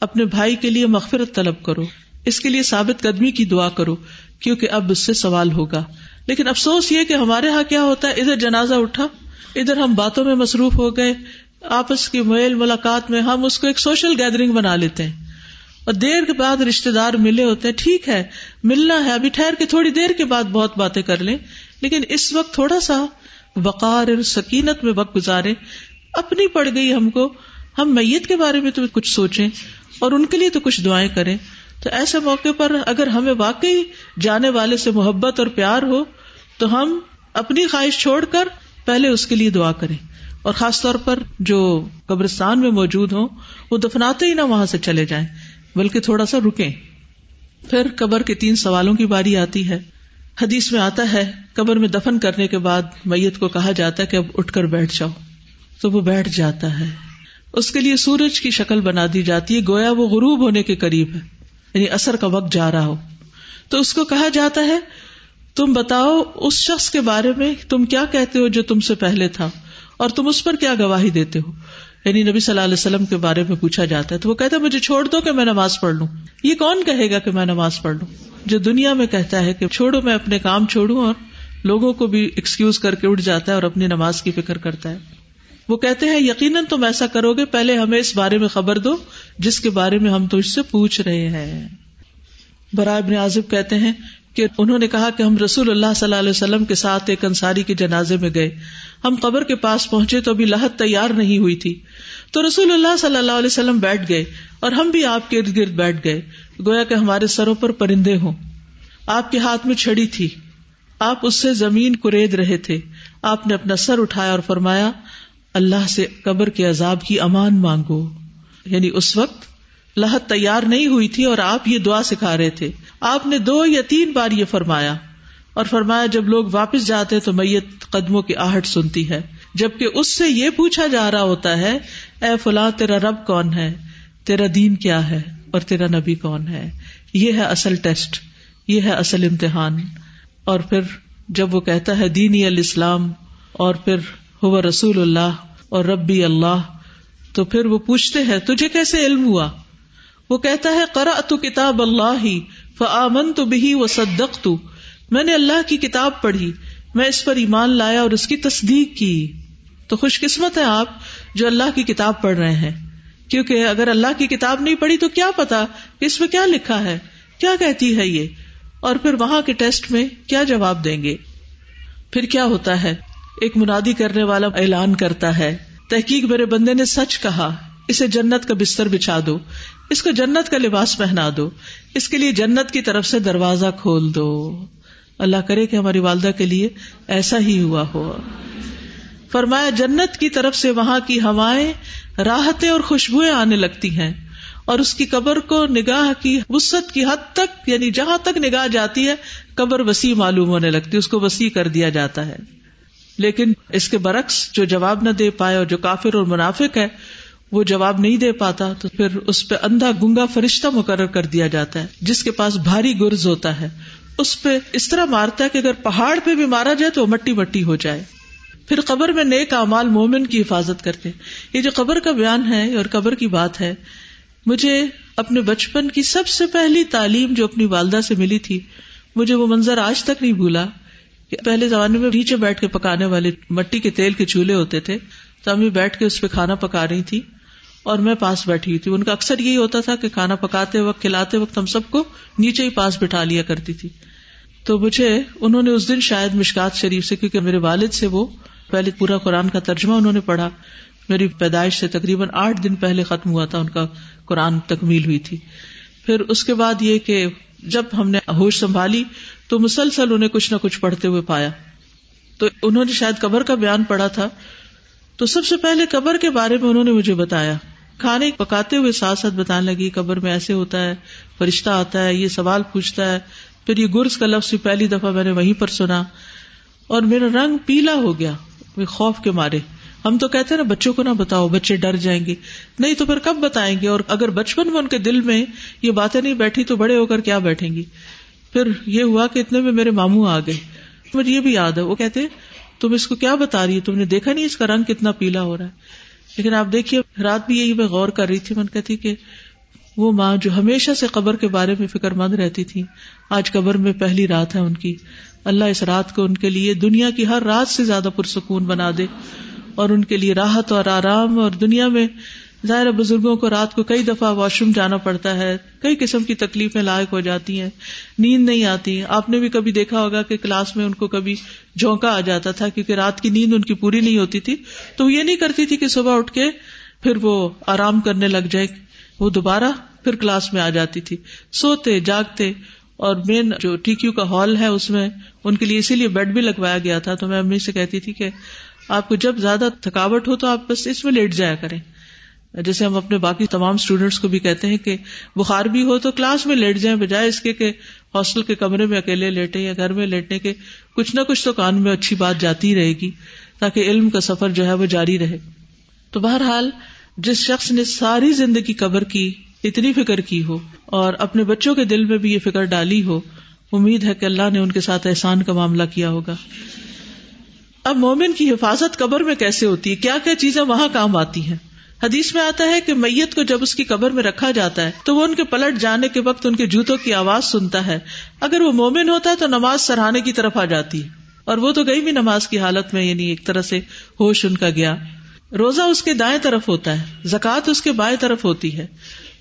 اپنے بھائی کے لیے مغفرت طلب کرو، اس کے لیے ثابت قدمی کی دعا کرو، کیونکہ اب اس سے سوال ہوگا۔ لیکن افسوس یہ کہ ہمارے یہاں کیا ہوتا ہے؟ ادھر جنازہ اٹھا، ادھر ہم باتوں میں مصروف ہو گئے، آپس کی میل ملاقات میں ہم اس کو ایک سوشل گیدرنگ بنا لیتے ہیں۔ اور دیر کے بعد رشتے دار ملے ہوتے ہیں، ٹھیک ہے، ملنا ہے، ابھی ٹھہر کے تھوڑی دیر کے بعد بہت باتیں کر لیں۔ لیکن اس وقت تھوڑا سا وقار اور سکینت میں وقت گزارے۔ اپنی پڑ گئی ہم کو۔ ہم میت کے بارے میں تو کچھ سوچیں اور ان کے لیے تو کچھ دعائیں کریں۔ تو ایسے موقع پر اگر ہمیں واقعی جانے والے سے محبت اور پیار ہو، تو ہم اپنی خواہش چھوڑ کر پہلے اس کے لیے دعا کریں۔ اور خاص طور پر جو قبرستان میں موجود ہوں، وہ دفناتے ہی نہ وہاں سے چلے جائیں۔ بلکہ تھوڑا سا رکیں۔ پھر قبر کے تین سوالوں کی باری آتی ہے۔ حدیث میں آتا ہے، قبر میں دفن کرنے کے بعد میت کو کہا جاتا ہے کہ اب اٹھ کر بیٹھ جاؤ۔ تو وہ بیٹھ جاتا ہے۔ اس کے لیے سورج کی شکل بنا دی جاتی ہے، گویا وہ غروب ہونے کے قریب ہے۔ یعنی اثر کا وقت جا رہا ہو۔ تو اس کو کہا جاتا ہے، تم بتاؤ اس شخص کے بارے میں تم کیا کہتے ہو جو تم سے پہلے تھا؟ اور تم اس پر کیا گواہی دیتے ہو؟ یعنی نبی صلی اللہ علیہ وسلم کے بارے میں پوچھا جاتا ہے تو وہ کہتا ہے، مجھے چھوڑ دو کہ میں نماز پڑھ لوں۔ یہ کون کہے گا کہ میں نماز پڑھ لوں؟ جو دنیا میں کہتا ہے کہ چھوڑو، میں اپنے کام چھوڑوں اور لوگوں کو بھی ایکسکیوز کر کے اٹھ جاتا ہے اور اپنی نماز کی فکر کرتا ہے۔ وہ کہتے ہیں، یقیناً تم ایسا کرو گے، پہلے ہمیں اس بارے میں خبر دو، جس کے بارے میں ہم تو اس سے پوچھ رہے ہیں۔ برائے ابن عازب کہتے ہیں کہ انہوں نے کہا کہ ہم رسول اللہ صلی اللہ علیہ وسلم کے ساتھ ایک انصاری کے جنازے میں گئے۔ ہم قبر کے پاس پہنچے تو ابھی لاہت تیار نہیں ہوئی تھی۔ تو رسول اللہ صلی اللہ علیہ وسلم بیٹھ گئے اور ہم بھی آپ کے ارد گرد بیٹھ گئے۔ گویا کہ ہمارے سروں پر پرندے ہوں۔ آپ کے ہاتھ میں چھڑی تھی۔ آپ اس سے زمین کورید رہے تھے۔ آپ نے اپنا سر اٹھایا اور فرمایا، اللہ سے قبر کے عذاب کی امان مانگو۔ یعنی اس وقت لاہت تیار نہیں ہوئی تھی اور آپ یہ دعا سکھا رہے تھے۔ آپ نے دو یا تین بار یہ فرمایا اور فرمایا جب لوگ واپس جاتے تو میت قدموں کی آہٹ سنتی ہے۔ جبکہ اس سے یہ پوچھا جا رہا ہوتا ہے، اے فلاں تیرا رب کون ہے؟ تیرا دین کیا ہے؟ اور تیرا نبی کون ہے؟ یہ ہے اصل ٹیسٹ، یہ ہے اصل امتحان۔ اور پھر جب وہ کہتا ہے، دینی الاسلام، اور پھر ہوا رسول اللہ اور ربی اللہ، تو پھر وہ پوچھتے ہیں، تجھے کیسے علم ہوا؟ وہ کہتا ہے کرا تو کتاب اللہ ہی فمن تو بھی وہ صدق تو میں نے اللہ کی کتاب پڑھی، میں اس پر ایمان لایا اور اس کی تصدیق کی۔ تو خوش قسمت ہے آپ جو اللہ کی کتاب پڑھ رہے ہیں۔ کیونکہ اگر اللہ کی کتاب نہیں پڑھی تو کیا پتا اس میں کیا لکھا ہے، کیا کہتی ہے یہ۔ اور پھر وہاں کے ٹیسٹ میں کیا جواب دیں گے۔ پھر کیا ہوتا ہے؟ ایک منادی کرنے والا اعلان کرتا ہے، تحقیق میرے بندے نے سچ کہا، اسے جنت کا بستر بچھا دو۔ اس کو جنت کا لباس پہنا دو، اس کے لیے جنت کی طرف سے دروازہ کھول دو۔ اللہ کرے کہ ہماری والدہ کے لیے ایسا ہی ہوا ہو۔ فرمایا، جنت کی طرف سے وہاں کی ہوائیں راحتیں اور خوشبوئیں آنے لگتی ہیں اور اس کی قبر کو نگاہ کی وسط کی حد تک یعنی جہاں تک نگاہ جاتی ہے، قبر وسیع معلوم ہونے لگتی ہے اس کو وسیع کر دیا جاتا ہے۔ لیکن اس کے برعکس جو جواب نہ دے پائے اور جو کافر اور منافق ہے وہ جواب نہیں دے پاتا تو پھر اس پہ اندھا گنگا فرشتہ مقرر کر دیا جاتا ہے، جس کے پاس بھاری گرز ہوتا ہے۔ اس پہ اس طرح مارتا ہے کہ اگر پہاڑ پہ بھی مارا جائے تو وہ مٹی مٹی ہو جائے۔ پھر قبر میں نیک امال مومن کی حفاظت کرتے یہ جو قبر کا بیان ہے اور قبر کی بات ہے، مجھے اپنے بچپن کی سب سے پہلی تعلیم جو اپنی والدہ سے ملی تھی، مجھے وہ منظر آج تک نہیں بھولا کہ پہلے زمانے میں نیچے بیٹھ کے پکانے والے مٹی کے تیل کے چولہے ہوتے تھے۔ تو امی بیٹھ کے اس پہ کھانا پکا رہی تھی اور میں پاس بیٹھی تھی۔ ان کا اکثر یہی ہوتا تھا کہ کھانا پکاتے وقت، کھلاتے وقت ہم سب کو نیچے ہی پاس بٹھا لیا کرتی تھی۔ تو مجھے، انہوں نے اس دن شاید مشکات شریف سے، کیونکہ میرے والد سے، وہ پہلے پورا قرآن کا ترجمہ انہوں نے پڑھا۔ میری پیدائش سے تقریباً آٹھ دن پہلے ختم ہوا تھا، ان کا قرآن تکمیل ہوئی تھی۔ پھر اس کے بعد یہ کہ جب ہم نے ہوش سنبھالی تو مسلسل انہیں کچھ نہ کچھ پڑھتے ہوئے پایا۔ تو انہوں نے شاید قبر کا بیان پڑھا تھا۔ تو سب سے پہلے قبر کے بارے میں انہوں نے مجھے بتایا۔ کھانے پکاتے ہوئے ساتھ ساتھ بتانے لگی، قبر میں ایسے ہوتا ہے، فرشتہ آتا ہے، یہ سوال پوچھتا ہے۔ پھر یہ گرس کا لفظ پہلی دفعہ میں نے وہیں پر سنا اور میرا رنگ پیلا ہو گیا خوف کے مارے۔ ہم تو کہتے ہیں نا، بچوں کو نہ بتاؤ، بچے ڈر جائیں گے۔ نہیں تو پھر کب بتائیں گے؟ اور اگر بچپن میں ان کے دل میں یہ باتیں نہیں بیٹھی تو بڑے ہو کر کیا بیٹھیں گی؟ پھر یہ ہوا کہ اتنے میں میرے ماموں آ گئے۔ مجھے یہ بھی یاد ہے، وہ کہتے تم اس کو کیا بتا رہی ہے تم نے دیکھا نہیں اس کا رنگ کتنا پیلا ہو رہا ہے۔ لیکن آپ دیکھیے، رات بھی یہی میں غور کر رہی تھی من کہتی کہ وہ ماں جو ہمیشہ سے قبر کے بارے میں فکر مند رہتی تھی، آج قبر میں پہلی رات ہے ان کی۔ اللہ اس رات کو ان کے لیے دنیا کی ہر رات سے زیادہ پرسکون بنا دے اور ان کے لیے راحت اور آرام اور دنیا میں ظاہر بزرگوں کو رات کو کئی دفعہ واش روم جانا پڑتا ہے، کئی قسم کی تکلیفیں لائق ہو جاتی ہیں۔ نیند نہیں آتی۔ آپ نے بھی کبھی دیکھا ہوگا کہ کلاس میں ان کو کبھی جھونکا آ جاتا تھا کیونکہ رات کی نیند ان کی پوری نہیں ہوتی تھی۔ تو وہ یہ نہیں کرتی تھی کہ صبح اٹھ کے پھر وہ آرام کرنے لگ جائے۔ وہ دوبارہ پھر کلاس میں آ جاتی تھی۔ سوتے، جاگتے اور مین جو ٹی کیو کا ہال ہے اس میں ان کے لیے اسی لیے بیڈ بھی لگوایا گیا تھا۔ تو میں امی سے کہتی تھی کہ آپ کو جب زیادہ تھکاوٹ ہو تو آپ بس اس میں لیٹ جایا کریں۔ جیسے ہم اپنے باقی تمام اسٹوڈینٹس کو بھی کہتے ہیں کہ بخار بھی ہو تو کلاس میں لیٹ جائیں، بجائے اس کے کہ ہاسٹل کے کمرے میں اکیلے لیٹے یا گھر میں لیٹنے کے، کچھ نہ کچھ تو کان میں اچھی بات جاتی رہے گی تاکہ علم کا سفر جو ہے وہ جاری رہے۔ تو بہرحال جس شخص نے ساری زندگی قبر کی اتنی فکر کی ہو اور اپنے بچوں کے دل میں بھی یہ فکر ڈالی ہو، امید ہے کہ اللہ نے ان کے ساتھ احسان کا معاملہ کیا ہوگا۔ اب مومن کی حفاظت قبر میں کیسے ہوتی ہے؟ کیا کیا چیزیں وہاں کام آتی ہیں؟ حدیث میں آتا ہے کہ میت کو جب اس کی قبر میں رکھا جاتا ہے تو وہ ان کے پلٹ جانے کے وقت ان کے جوتوں کی آواز سنتا ہے۔ اگر وہ مومن ہوتا ہے تو نماز سراہنے کی طرف آ جاتی۔ ہے اور وہ تو گئی بھی نماز کی حالت میں یعنی ایک طرح سے ہوش ان کا گیا۔ روزہ اس کے دائیں طرف ہوتا ہے زکوٰۃ اس کے بائیں طرف ہوتی ہے۔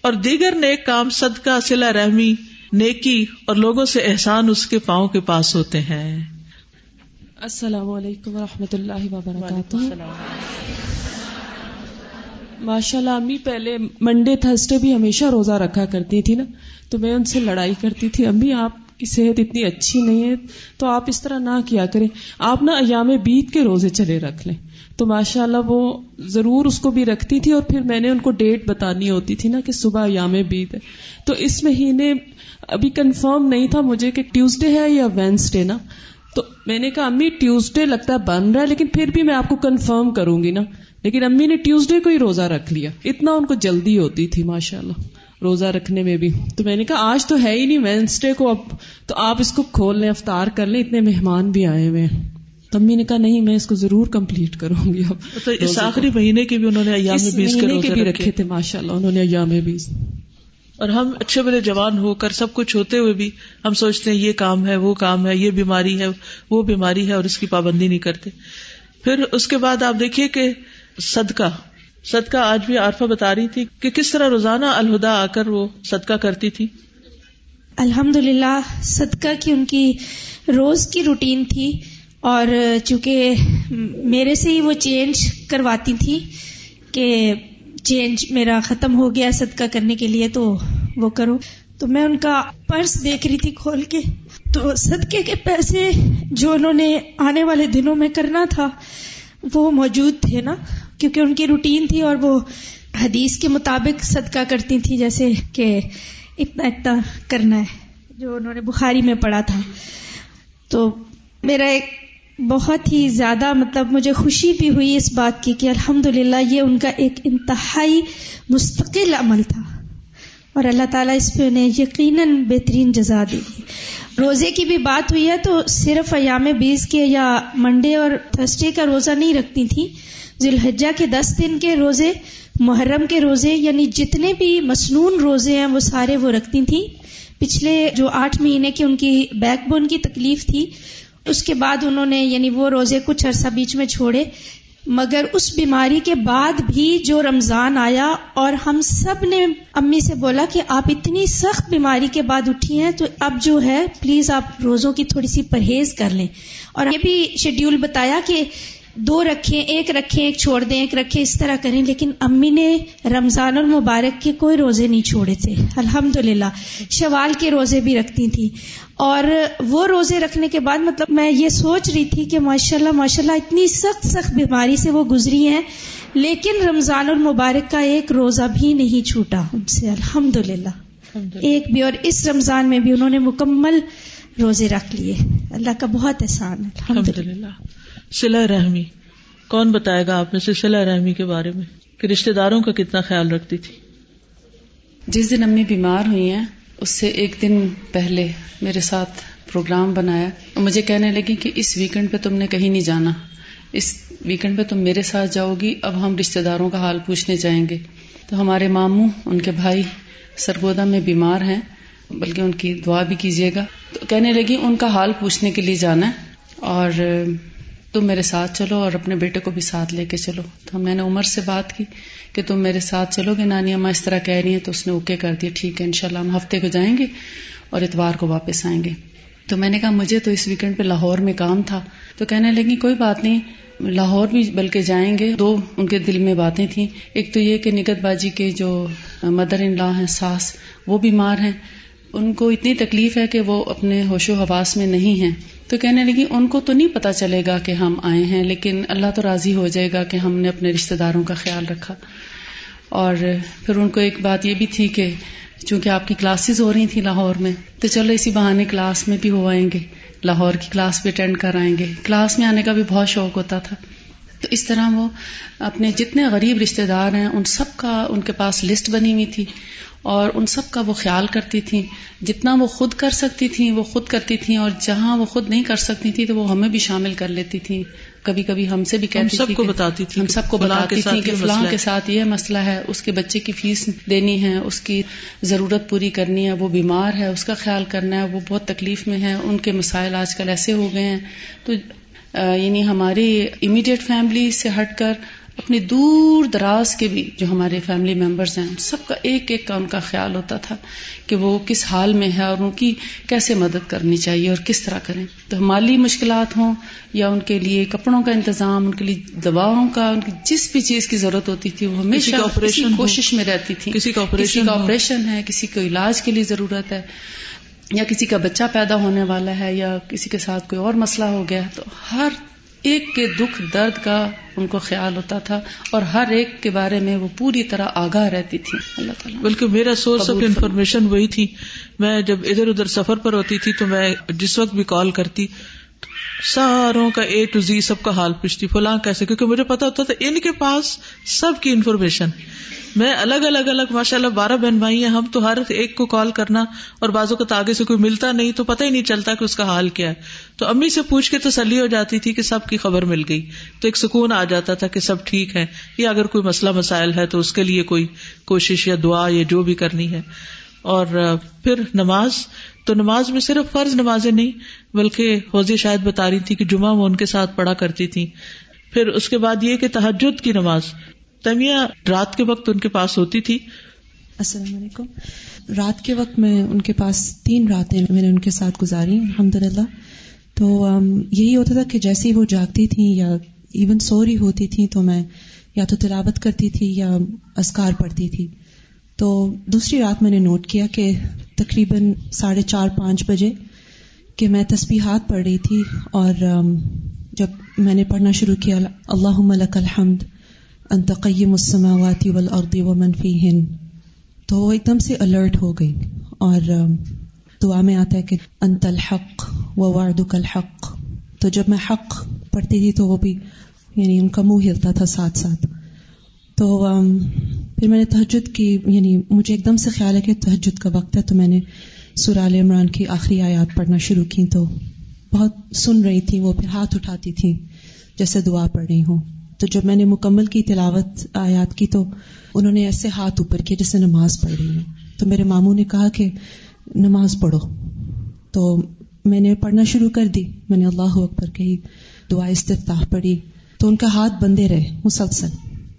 اور دیگر نیک کام صدقہ سلا رحمی نیکی اور لوگوں سے احسان اس کے پاؤں کے پاس ہوتے ہیں۔ السلام علیکم و رحمۃ اللہ وبرکاتہ۔ ماشاء اللہ امی پہلے منڈے تھرسڈے بھی ہمیشہ روزہ رکھا کرتی تھی نا، تو میں ان سے لڑائی کرتی تھی، امی آپ کی صحت اتنی اچھی نہیں ہے، تو آپ اس طرح نہ کیا کریں، آپ نا ایام بیت کے روزے چلے رکھ لیں۔ تو ماشاء اللہ وہ ضرور اس کو بھی رکھتی تھی اور پھر میں نے ان کو ڈیٹ بتانی ہوتی تھی نا کہ صبح ایام بیت ہے۔ تو اس مہینے ابھی کنفرم نہیں تھا مجھے کہ ٹیوزڈے ہے یا وینسڈے نا۔ تو میں نے کہا، امی ٹیوزڈے لگتا ہے بن رہا ہے، لیکن پھر بھی میں آپ کو کنفرم کروں گی نا۔ لیکن امی نے ٹیوزڈے کو ہی روزہ رکھ لیا۔ اتنا ان کو جلدی ہوتی تھی ماشاء اللہ روزہ رکھنے میں بھی۔ تو میں نے کہا آج تو ہے ہی نہیں وینسڈے کو اب تو آپ اس کو کھول لیں افطار کر لیں۔ اتنے مہمان بھی آئے ہوئے تو امی نے کہا نہیں میں اس کو ضرور کمپلیٹ کروں گی۔ اب تو اس آخری مہینے کے بھی انہوں نے ایام بیس کے بھی رکھے۔ تھے ماشاء اللہ انہوں نے ایام بیس۔ اور ہم اچھے بڑے جوان ہو کر سب کچھ ہوتے ہوئے بھی ہم سوچتے ہیں یہ کام ہے وہ کام ہے یہ بیماری ہے وہ بیماری ہے اور اس کی پابندی نہیں کرتے۔ پھر اس کے بعد آپ دیکھیے کہ صدقہ۔ صدقہ آج بھی عارفہ بتا رہی تھی کہ کس طرح روزانہ الہدا آ کر وہ صدقہ کرتی تھی۔ الحمد للہ صدقہ کی ان کی روز کی روٹین تھی اور چونکہ میرے سے ہی وہ چینج کرواتی تھی کہ چینج میرا ختم ہو گیا صدقہ کرنے کے لیے تو وہ کرو۔ تو میں ان کا پرس دیکھ رہی تھی کھول کے۔ تو صدقے کے پیسے جو انہوں نے آنے والے دنوں میں کرنا تھا وہ موجود تھے نا۔ کیونکہ ان کی روٹین تھی اور وہ حدیث کے مطابق صدقہ کرتی تھی جیسے کہ اتنا اتنا کرنا ہے، جو انہوں نے بخاری میں پڑھا تھا۔ تو میرا ایک بہت ہی زیادہ مطلب مجھے خوشی بھی ہوئی اس بات کی کہ الحمد یہ ان کا ایک انتہائی مستقل عمل تھا۔ اور اللہ تعالیٰ اس پہ انہیں یقیناً بہترین جزا دے گی۔ روزے کی بھی بات ہوئی ہے تو صرف ایام بیس کے یا منڈے اور تھرسڈے کا روزہ نہیں رکھتی تھیں تھی ذوالحجہ کے دس دن کے روزے، محرم کے روزے یعنی جتنے بھی مصنون روزے ہیں، وہ سارے وہ رکھتی تھیں۔ پچھلے جو آٹھ مہینے کی ان کی بیک بون کی تکلیف تھی، اس کے بعد انہوں نے یعنی وہ روزے کچھ عرصہ بیچ میں چھوڑے۔ مگر اس بیماری کے بعد بھی جو رمضان آیا، اور ہم سب نے امی سے بولا کہ آپ اتنی سخت بیماری کے بعد اٹھی ہیں، تو اب جو ہے، پلیز آپ روزوں کی تھوڑی سی پرہیز کر لیں۔ اور یہ بھی شیڈیول بتایا کہ دو رکھیں ایک رکھیں ایک چھوڑ دیں ایک رکھیں اس طرح کریں لیکن امی نے رمضان اور مبارک کے کوئی روزے نہیں چھوڑے تھے۔ الحمد للہ شوال کے روزے بھی رکھتی تھیں اور وہ روزے رکھنے کے بعد مطلب میں یہ سوچ رہی تھی کہ ماشاء اللہ ماشاء اللہ اتنی سخت سخت بیماری سے وہ گزری ہیں لیکن رمضان المبارک کا ایک روزہ بھی نہیں چھوٹا۔ ان سے الحمد للہ ایک بھی اور اس رمضان میں بھی انہوں نے مکمل روزے رکھ لیے۔ اللہ کا بہت احسان الحمد للہ سلا رحمی۔ کون بتائے گا آپ نے سلسلہ رحمی کے بارے میں کہ رشتے داروں کا کتنا خیال رکھتی تھی؟ جس دن امی بیمار ہوئی ہیں، اس سے ایک دن پہلے میرے ساتھ پروگرام بنایا۔ اور مجھے کہنے لگی کہ اس ویکینڈ پہ تم نے کہیں نہیں جانا۔ اس ویکینڈ پہ تم میرے ساتھ جاؤ گی، اب ہم رشتے داروں کا حال پوچھنے جائیں گے۔ تو ہمارے ماموں، ان کے بھائی سرگودا میں بیمار ہیں، بلکہ ان کی دعا بھی کیجیے گا۔ تو کہنے لگی، ان کا حال پوچھنے کے لیے جانا ہے۔ اور تم میرے ساتھ چلو اور اپنے بیٹے کو بھی ساتھ لے کے چلو۔ تو میں نے عمر سے بات کی کہ تم میرے ساتھ چلو گے، نانی اما اس طرح کہہ رہی ہیں تو اس نے اوکے کر دیا۔ ٹھیک ہے، انشاءاللہ ہم ہفتے کو جائیں گے اور اتوار کو واپس آئیں گے۔ تو میں نے کہا، مجھے تو اس ویکینڈ پہ لاہور میں کام تھا۔ تو کہنے لگی، کوئی بات نہیں، لاہور بھی بلکہ جائیں گے۔ دو ان کے دل میں باتیں تھیں۔ ایک تو یہ کہ نگت باجی کے جو مدر ان لا ہیں ساس، وہ بیمار ہیں۔ ان کو اتنی تکلیف ہے کہ وہ اپنے ہوش و حواس میں نہیں ہیں۔ تو کہنے لگی، ان کو تو نہیں پتا چلے گا کہ ہم آئے ہیں، لیکن اللہ تو راضی ہو جائے گا کہ ہم نے اپنے رشتے داروں کا خیال رکھا۔ اور پھر ان کو ایک بات یہ بھی تھی کہ چونکہ آپ کی کلاسز ہو رہی تھیں لاہور میں، تو چلو اسی بہانے کلاس میں بھی ہو آئیں گے۔ لاہور کی کلاس بھی اٹینڈ کر آئیں گے۔ کلاس میں آنے کا بھی بہت شوق ہوتا تھا۔ تو اس طرح وہ اپنے جتنے غریب رشتے دار ہیں ان سب کا ان کے پاس لسٹ بنی ہوئی تھی اور ان سب کا وہ خیال کرتی تھیں۔ جتنا وہ خود کر سکتی تھیں وہ خود کرتی تھیں اور جہاں وہ خود نہیں کر سکتی تھی تو وہ ہمیں بھی شامل کر لیتی تھیں۔ کبھی کبھی ہم سے بھی کہتی سب کو بتاتی تھی ہم سب کو بتاتی تھی کہ فلاں کے ساتھ یہ مسئلہ ہے اس کے بچے کی فیس دینی ہے اس کی ضرورت پوری کرنی ہے وہ بیمار ہے اس کا خیال کرنا ہے وہ بہت تکلیف میں ہے ان کے مسائل آج کل ایسے ہو گئے ہیں۔ تو یعنی ہماری امیڈیٹ فیملی سے ہٹ کر اپنی دور دراز کے بھی جو ہمارے فیملی ممبرز ہیں سب کا ایک ایک کا ان کا خیال ہوتا تھا کہ وہ کس حال میں ہے اور ان کی کیسے مدد کرنی چاہیے اور کس طرح کریں۔ تو مالی مشکلات ہوں یا ان کے لیے کپڑوں کا انتظام ان کے لیے دواؤں کا ان کی جس بھی چیز کی ضرورت ہوتی تھی وہ ہمیشہ آپریشن کوشش میں رہتی تھی۔ کسی کا آپریشن ہے کسی کو علاج کے لیے ضرورت ہے۔ یا کسی کا بچہ پیدا ہونے والا ہے یا کسی کے ساتھ کوئی اور مسئلہ ہو گیا تو ہر ایک کے دکھ درد کا ان کو خیال ہوتا تھا اور ہر ایک کے بارے میں وہ پوری طرح آگاہ رہتی تھی۔ اللہ تعالیٰ۔ بلکہ میرا سورس آف انفارمیشن وہی تھی۔ میں جب ادھر ادھر سفر پر ہوتی تھی تو میں جس وقت بھی کال کرتی ساروں کا اے ٹو زی سب کا حال پوچھتی فلاں کیسے؟ کیونکہ مجھے پتا ہوتا تھا ان کے پاس سب کی انفارمیشن میں الگ الگ الگ ماشاء اللہ بارہ بہن بھائی ہیں، ہم تو ہر ایک کو کال کرنا اور بازو کو آگے سے کوئی ملتا نہیں، تو پتہ ہی نہیں چلتا کہ اس کا حال کیا ہے۔ تو امی سے پوچھ کے تسلی ہو جاتی تھی کہ سب کی خبر مل گئی۔ تو ایک سکون آ جاتا تھا کہ سب ٹھیک ہے یا اگر کوئی مسئلہ مسائل ہے تو اس کے لیے کوئی کوشش یا دعا یا جو بھی کرنی ہے۔ اور پھر نماز، تو نماز میں صرف فرض نمازیں نہیں، بلکہ حوضی شاید بتا رہی تھی کہ جمعہ وہ ان کے ساتھ پڑھا کرتی تھی پھر اس کے بعد یہ کہ تحجد کی نماز تمیا رات کے وقت ان کے پاس ہوتی تھی۔ السلام علیکم۔ رات کے وقت میں ان کے پاس تین راتیں میں نے ان کے ساتھ گزاری الحمد للہ تو یہی ہوتا تھا کہ جیسے ہی وہ جاگتی تھیں یا ایون سو رہی ہوتی تھیں تو میں یا تو تلاوت کرتی تھی یا اسکار پڑھتی تھی۔ تو دوسری رات میں نے نوٹ کیا کہ تقریباً ساڑھے چار، پانچ بجے کہ میں تسبیحات پڑھ رہی تھی اور جب میں نے پڑھنا شروع کیا اللہ ملک الحمد انتقیم السماوات والارض ومن فیہن۔ تو وہ ایک دم سے الرٹ ہو گئی۔ اور دعا میں آتا ہے کہ انت الحق و وعدک الحق۔ تو جب میں حق پڑھتی تھی تو وہ بھی یعنی ان کا منہ ہلتا تھا ساتھ ساتھ۔ تو پھر میں نے تہجد کی یعنی مجھے ایک دم سے خیال ہے کہ تہجد کا وقت ہے۔ تو میں نے سرال عمران کی آخری آیات پڑھنا شروع کی۔ تو بہت سن رہی تھی وہ، پھر ہاتھ اٹھاتی تھی جیسے دعا پڑھ رہی ہوں۔ تو جب میں نے مکمل کی تلاوت آیات کی تو انہوں نے ایسے ہاتھ اوپر کیے جیسے نماز پڑھ رہی ہے تو میرے ماموں نے کہا کہ نماز پڑھو۔ تو میں نے پڑھنا شروع کر دی۔ میں نے اللہ اکبر کہی دعا استفتاح پڑھی۔ تو ان کا ہاتھ بندے رہے، مسلسل۔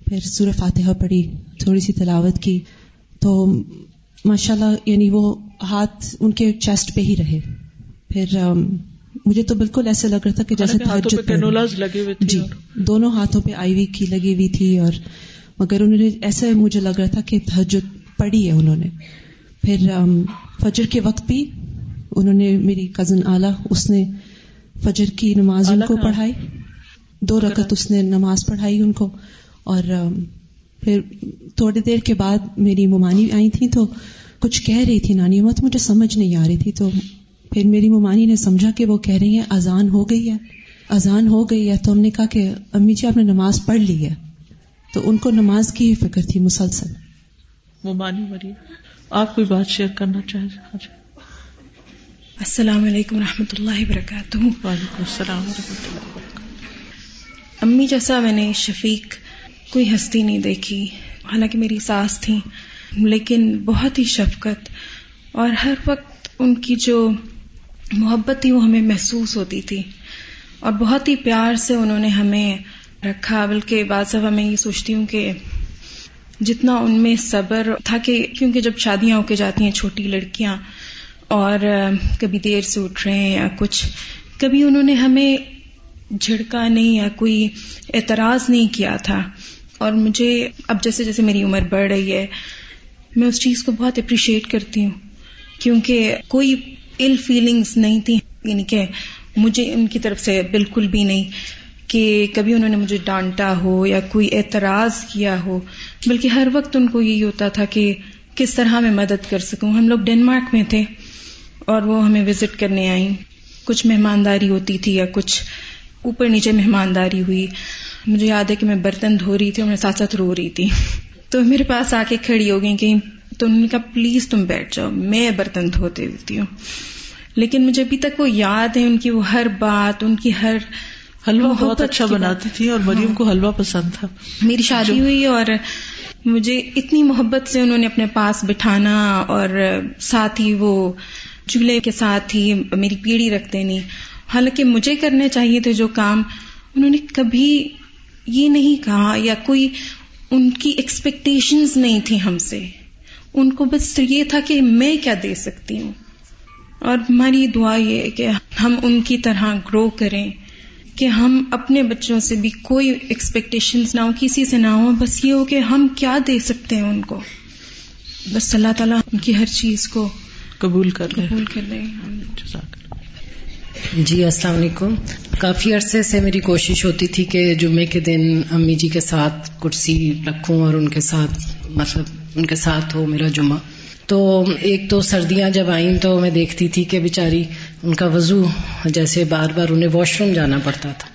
پھر سور فاتحہ پڑھی، تھوڑی سی تلاوت کی۔ تو ماشاء اللہ یعنی وہ ہاتھ ان کے چیسٹ پہ ہی رہے۔ پھر مجھے تو بالکل ایسے لگ رہا تھا کہ جیسے لگے ہوئے جی دونوں ہاتھوں پہ آئی وی کی لگی ہوئی تھی اور مگر انہوں نے ایسا مجھے لگ رہا تھا کہ تحجد پڑھی ہے انہوں نے۔ پھر فجر کے وقت بھی انہوں نے میری کزن اعلیٰ اس نے فجر کی نماز ان کو پڑھائی۔ دو رکعت اس نے نماز پڑھائی ان کو۔ اور پھر تھوڑی دیر کے بعد میری ممانی آئی تھی تو کچھ کہہ رہی تھی نانی مت مجھے سمجھ نہیں آ رہی تھی۔ تو پھر میری ممانی نے سمجھا کہ وہ کہہ رہی ہیں اذان ہو گئی ہے۔ اذان ہو گئی ہے تو ہم نے کہا کہ امی جی آپ نے نماز پڑھ لی ہے۔ تو ان کو نماز کی ہی فکر تھی مسلسل۔ وہ مانی مری آپ کوئی بات شیئر کرنا چاہیں ہاں جی۔ السلام علیکم و رحمۃ اللہ وبرکاتہ۔ وعلیکم السلام و رحمۃ اللہ وبرکاتہ۔ امی جیسا میں نے شفیق کوئی ہستی نہیں دیکھی حالانکہ میری ساس تھی لیکن بہت ہی شفقت اور ہر وقت ان کی جو محبت تھی، وہ ہمیں محسوس ہوتی تھی۔ اور بہت ہی پیار سے انہوں نے ہمیں رکھا۔ بلکہ بعض صاحب میں یہ سوچتی ہوں کہ جتنا ان میں صبر تھا کہ کیونکہ جب شادیاں ہو کے جاتی ہیں، چھوٹی لڑکیاں، اور کبھی دیر سے اٹھ رہے ہیں یا کچھ، کبھی انہوں نے ہمیں جھڑکا نہیں یا کوئی اعتراض نہیں کیا تھا۔ اور مجھے اب جیسے جیسے میری عمر بڑھ رہی ہے، میں اس چیز کو بہت اپریشیٹ کرتی ہوں۔ کیونکہ کوئی ال فیلنگس نہیں تھی۔ یعنی کہ مجھے ان کی طرف سے بالکل بھی نہیں کہ کبھی انہوں نے مجھے ڈانٹا ہو یا کوئی اعتراض کیا ہو۔ بلکہ ہر وقت ان کو یہی ہوتا تھا کہ کس طرح میں مدد کر سکوں۔ ہم لوگ ڈینمارک میں تھے اور وہ ہمیں وزٹ کرنے آئیں۔ کچھ مہمانداری ہوتی تھی یا کچھ اوپر نیچے مہمانداری ہوئی۔ مجھے یاد ہے کہ میں برتن دھو رہی تھی اور میں ساتھ ساتھ رو رہی تھی۔ تو میرے پاس آ کے کھڑی ہو گئی کہ تو انہوں نے کہا پلیز تم بیٹھ جاؤ میں برتن دھوتے ہوتی ہوں. لیکن مجھے ابھی تک وہ یاد ہے ان کی وہ ہر بات ان کی ہر حلوہ بہت اچھا بناتی تھی اور مریم۔ کو حلوہ پسند تھا۔ میری شادی ہوئی اور مجھے اتنی محبت سے انہوں نے اپنے پاس بٹھانا اور ساتھ ہی وہ چولہے کے ساتھ ہی میری پیڑھی رکھتے نہیں حالانکہ مجھے کرنے چاہیے تھے جو کام انہوں نے کبھی یہ نہیں کہا یا کوئی ان کی ایکسپیکٹیشنز نہیں تھی ہم سے۔ ان کو بس یہ تھا کہ میں کیا دے سکتی ہوں؟ اور ہماری دعا یہ ہے کہ ہم ان کی طرح گرو کریں کہ ہم اپنے بچوں سے بھی کوئی ایکسپیکٹیشن نہ ہو کسی سے نہ ہو بس یہ ہو کہ ہم کیا دے سکتے ہیں ان کو؟ بس اللہ تعالیٰ ان کی ہر چیز کو قبول کر قبول کر لیں جی السلام علیکم۔ کافی عرصے سے میری کوشش ہوتی تھی کہ جمعے کے دن امی جی کے ساتھ کرسی رکھوں اور ان کے ساتھ مطلب ان کے ساتھ ہو میرا جمعہ۔ تو ایک تو سردیاں جب آئیں تو میں دیکھتی تھی کہ بیچاری ان کا وضو جیسے بار بار انہیں واش روم جانا پڑتا تھا۔